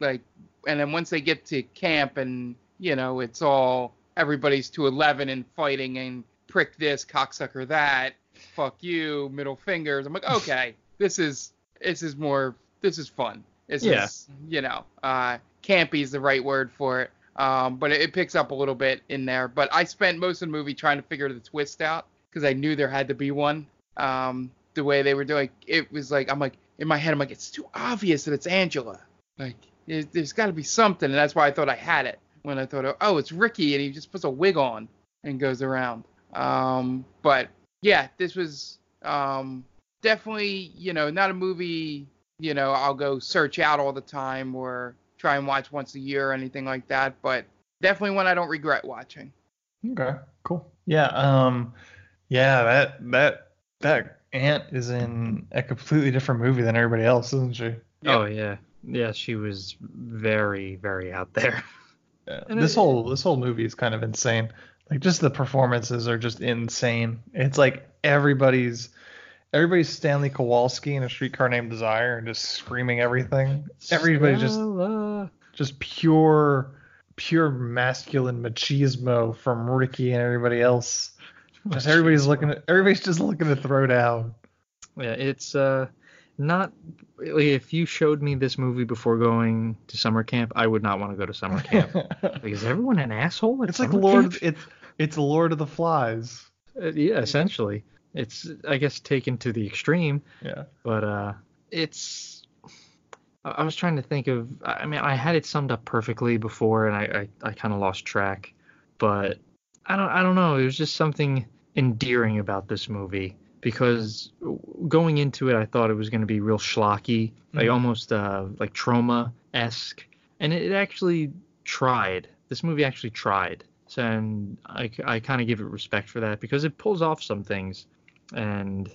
Speaker 6: like, and then once they get to camp and you know it's all everybody's to 11 and fighting and prick this cocksucker that fuck you middle fingers. I'm like okay this is this is more this is fun. This
Speaker 5: Yeah.
Speaker 6: is you know uh campy is the right word for it. Um but it, it picks up a little bit in there. But i spent most of the movie trying to figure the twist out because i knew there had to be one. Um the way they were doing it was like i'm like in my head i'm like it's too obvious that it's angela. Like there- there's got to be something and that's why i thought i had it when i thought oh it's ricky and he just puts a wig on and goes around um but yeah this was um definitely you know not a movie you know i'll go search out all the time or try and watch once a year or anything like that but definitely one i don't regret watching
Speaker 4: Okay. Cool. Yeah. Um. Yeah. That that that aunt is in a completely different movie than everybody else, isn't she?
Speaker 6: Yep.
Speaker 5: Oh yeah, yeah. She was very very out there.
Speaker 4: Yeah. This
Speaker 5: it-
Speaker 4: whole this whole movie is kind of insane. Like just the performances are just insane. It's like everybody's everybody's Stanley Kowalski in a streetcar named Desire and just screaming everything. Everybody just
Speaker 5: Stella.
Speaker 4: just pure pure masculine machismo from Ricky and everybody else. Just everybody's looking at everybody's just looking to throw down.
Speaker 5: Yeah, it's uh not. If you showed me this movie before going to summer camp, I would not want to go to summer camp. like, is everyone an asshole?
Speaker 4: It's like Lord
Speaker 5: camp?
Speaker 4: it's it's Lord of the Flies.
Speaker 5: Uh, yeah, essentially. It's I guess taken to the extreme,
Speaker 4: Yeah.
Speaker 5: but uh, it's. I I was trying to think of. I mean, I had it summed up perfectly before, and I I, I kind of lost track. But I don't I don't know. It was just something endearing about this movie because going into it, I thought it was going to be real schlocky, like
Speaker 4: Mhm.
Speaker 5: almost uh like Troma esque, and it, it actually tried. This movie actually tried. So and I, I kind of give it respect for that because it pulls off some things, and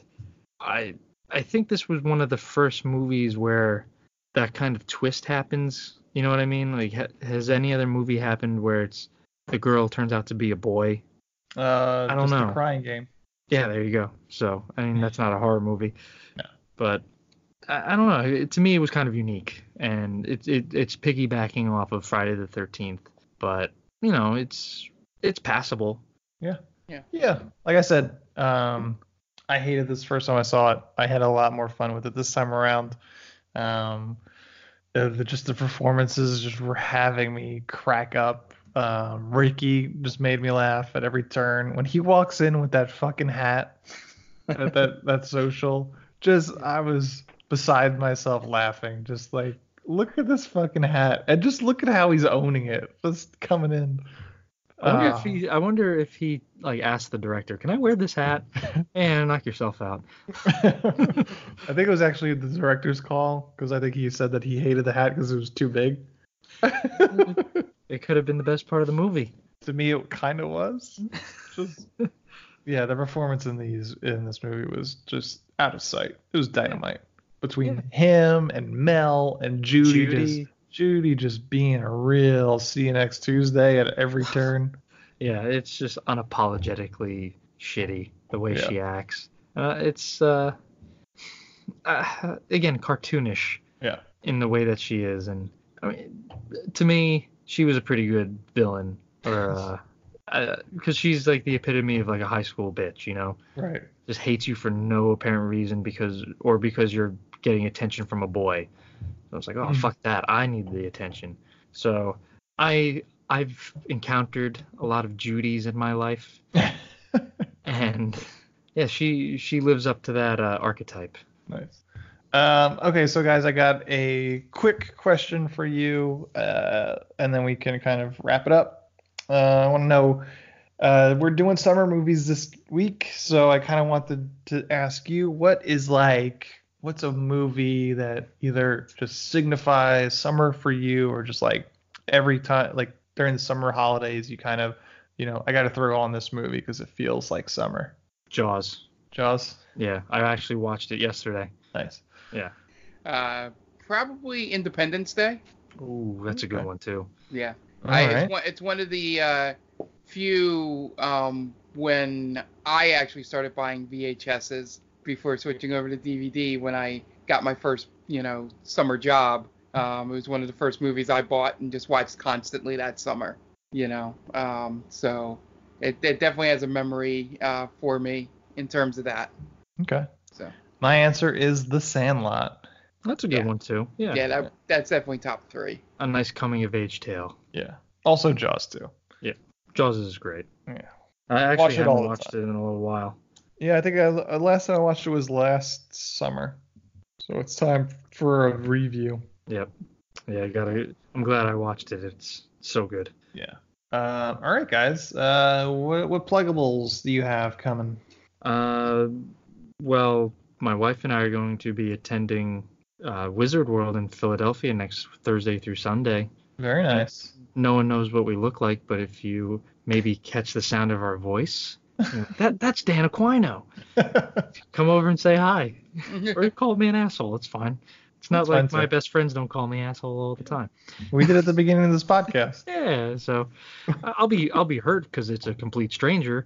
Speaker 5: I I think this was one of the first movies where that kind of twist happens. You know what I mean? Like, ha- has any other movie happened where it's the girl turns out to be a boy?
Speaker 4: Uh,
Speaker 5: I don't
Speaker 4: just
Speaker 5: know.
Speaker 4: A crying game.
Speaker 5: Yeah, there you go. So, I mean, that's not a horror movie.
Speaker 4: No.
Speaker 5: But I, I don't know. It, to me, it was kind of unique, and it, it it's piggybacking off of Friday the Thirteenth. But you know, it's it's passable.
Speaker 4: Yeah. Yeah. Yeah, like I said, um, I hated this first time I saw it. I had a lot more fun with it this time around. Um, the, the just the performances just were having me crack up. Um, Ricky just made me laugh at every turn when he walks in with that fucking hat at that that social. Just I was beside myself laughing. Just like look at this fucking hat and just look at how he's owning it. Just coming in.
Speaker 5: I wonder
Speaker 4: Ah.
Speaker 5: if he I wonder if he like asked the director, "Can I wear this hat?" and knock yourself out.
Speaker 4: I think it was actually the director's call because I think he said that he hated the hat because it was too big.
Speaker 5: It could have been the best part of the movie.
Speaker 4: to me, it kind of was. Just, yeah, the performance in these in this movie was just out of sight. It was dynamite between him and Mel and Judy.
Speaker 5: Judy.
Speaker 4: Just Judy just being a real see you next Tuesday at every turn.
Speaker 5: Yeah, it's just unapologetically shitty the way
Speaker 4: Yeah.
Speaker 5: she acts. Uh, it's uh, uh, again cartoonish
Speaker 4: Yeah.
Speaker 5: in the way that she is, and I mean, to me, she was a pretty good villain, or uh, because she's like the epitome of like a high school bitch, you know,
Speaker 4: Right.
Speaker 5: just hates you for no apparent reason because or because you're getting attention from a boy. So I was like, oh fuck that, I need the attention. So I I've encountered a lot of Judys in my life, and yeah, she she lives up to that uh, archetype.
Speaker 4: Nice. Um, okay, so guys, I got a quick question for you, uh, and then we can kind of wrap it up. Uh, I want to know. Uh, we're doing summer movies this week, so I kind of wanted to ask you, what is like, what's a movie that either just signifies summer for you, or just like every time, like during the summer holidays, you kind of, you know, I got to throw on this movie because it feels like summer.
Speaker 5: Jaws.
Speaker 4: Jaws,
Speaker 5: Yeah, I actually watched it yesterday.
Speaker 4: nice.
Speaker 5: Yeah.
Speaker 6: Uh, probably Independence Day.
Speaker 5: Ooh, that's a good one too.
Speaker 6: Yeah.
Speaker 4: All
Speaker 6: I,
Speaker 4: right.
Speaker 6: it's, one, it's one of the uh, few um, when I actually started buying VHSs before switching over to DVD when I got my first, you know, summer job. Um, it was one of the first movies I bought and just watched constantly that summer, you know. Um, so it, it definitely has a memory uh, for me in terms of that.
Speaker 4: Okay.
Speaker 6: So
Speaker 4: My answer is The Sandlot.
Speaker 5: That's a good
Speaker 6: Yeah.
Speaker 5: one too. Yeah.
Speaker 6: yeah, that, that's definitely top three.
Speaker 5: A nice coming of age tale.
Speaker 4: Yeah. Also Jaws too. Yeah.
Speaker 5: Jaws is great.
Speaker 4: Yeah.
Speaker 5: I actually
Speaker 4: Watch
Speaker 5: haven't
Speaker 4: all
Speaker 5: watched it in a little while.
Speaker 4: Yeah, I think I, last time I watched it was last summer. So it's time for a review.
Speaker 5: Yep. Yeah, I gotta. I'm glad I watched it. It's so good.
Speaker 4: Yeah. Uh, all right, guys. Uh, what, what pluggables do you have coming?
Speaker 5: Uh, well, my wife and I are going to be attending uh, Wizard World in Philadelphia next Thursday through Sunday.
Speaker 4: Very nice.
Speaker 5: No one knows what we look like, but if you maybe catch the sound of our voice, you know, that that's Dan Aquino. Come over and say hi, or call me an asshole. It's fine. It's not
Speaker 4: That's
Speaker 5: like
Speaker 4: fine,
Speaker 5: my
Speaker 4: too.
Speaker 5: best friends don't call me asshole all the time.
Speaker 4: we did at the beginning of this podcast.
Speaker 5: Yeah, so I'll be I'll be hurt because it's a complete stranger,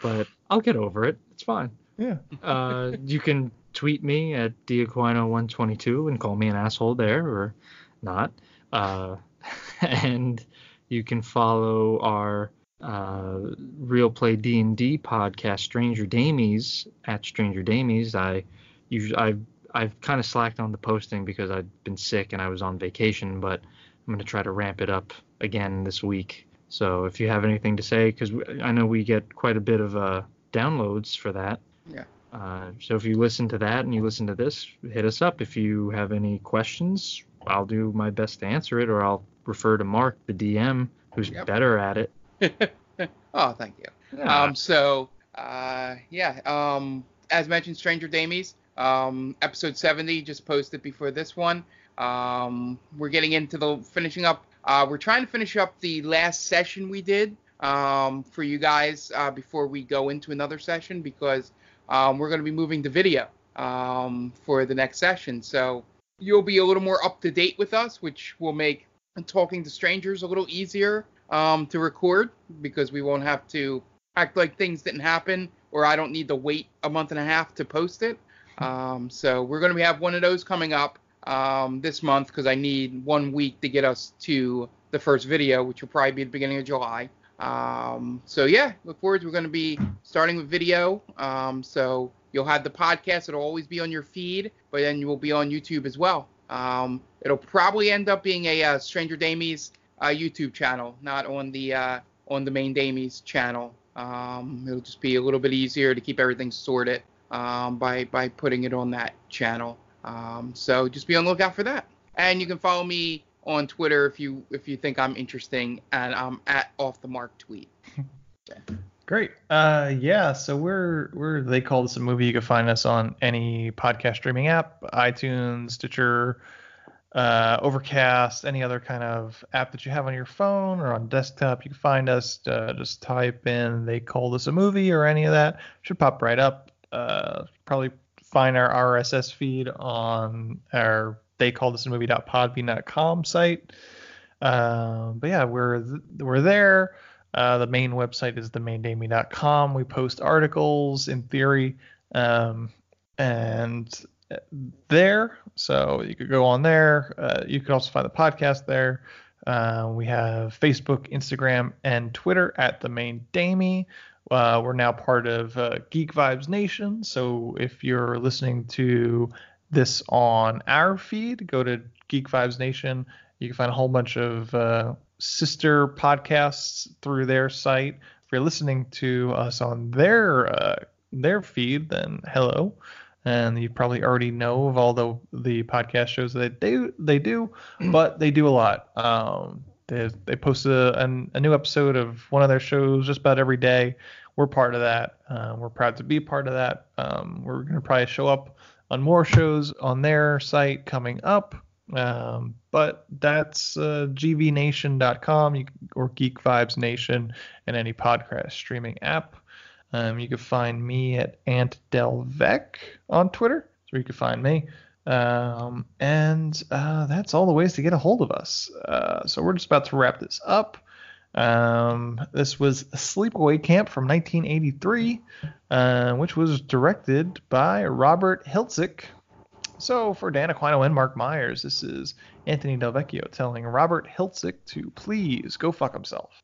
Speaker 5: but I'll get over it. It's fine.
Speaker 4: Yeah.
Speaker 5: Uh, you can tweet me at diaquino122 and call me an asshole there or not. Uh, and you can follow our uh, Real Play D&D podcast, Stranger Damies, at Stranger Damies. I usually I've I've kind of slacked on the posting because I've been sick and I was on vacation, but I'm going to try to ramp it up again this week. So if you have anything to say, because I know we get quite a bit of uh, downloads for that.
Speaker 6: Yeah.
Speaker 5: Uh, so if you listen to that and you listen to this, hit us up. If you have any questions, I'll do my best to answer it, or I'll refer to Mark, the DM, who's
Speaker 6: Yep.
Speaker 5: better at it.
Speaker 6: oh, thank you. Um, so, uh, yeah, um, as mentioned, Stranger Damies, um, episode 70 just posted before this one. Um, we're getting into the finishing up. Uh, we're trying to finish up the last session we did um, for you guys uh, before we go into another session because um, we're going to be moving to video um, for the next session. So you'll be a little more up to date with us, which will make talking to strangers a little easier um, to record because we won't have to act like things didn't happen or I don't need to wait a month and a half to post it. Um, so we're going to have one of those coming up um, this month because I need one week to get us to the first video, which will probably be the beginning of July. Um, so yeah, look forward. We're going to be starting with video. Um, so you'll have the podcast. It'll always be on your feed, but then you will be on YouTube as well. Um, it'll probably end up being a uh, Stranger Damies uh, YouTube channel, not on the uh, on the main Damies channel. Um, it'll just be a little bit easier to keep everything sorted um, by by putting it on that channel. Um, so just be on the lookout for that. And you can follow me on Twitter if you if you think I'm interesting, and I'm at off the mark tweet.
Speaker 4: Great. Uh, yeah. So we're we're they call this a movie. You can find us on any podcast streaming app, iTunes, Stitcher, uh, Overcast, any other kind of app that you have on your phone or on desktop. You can find us. Uh, just type in "they call this a movie" or any of that. Should pop right up. Uh, probably find our RSS feed on our they call this a movie.podbean.com site. Um, but yeah, we're we're there. Uh, the main website is themaindamie.com. We post articles in theory um, and there, so you could go on there. Uh, you could also find the podcast there. Uh, we have Facebook, Instagram, and Twitter at the main Damie. Uh, we're now part of uh, Geek Vibes Nation. So if you're listening to this on our feed, go to Geek Vibes Nation. You can find a whole bunch of uh, sister podcasts through their site. If you're listening to us on their uh, their feed, then hello, and you probably already know of all the the podcast shows that they do. They do, but they do a lot. Um, they they post a, a, new episode of one of their shows just about every day. We're part of that. Uh, we're proud to be part of that. Um, we're gonna probably show up on more shows on their site coming up. Um, but that's uh, gvnation.com or Geek Vibes Nation and any podcast streaming app. Um, you can find me at Ant Delvec on Twitter. So you can find me. Um, and uh, that's all the ways to get a hold of us. Uh, so we're just about to wrap this up. Um, this was Sleepaway Camp from 1983, uh, which was directed by Robert Hiltzik. So for Dan Aquino and Mark Myers, this is Anthony Delvecchio telling Robert Hiltzik to please go fuck himself.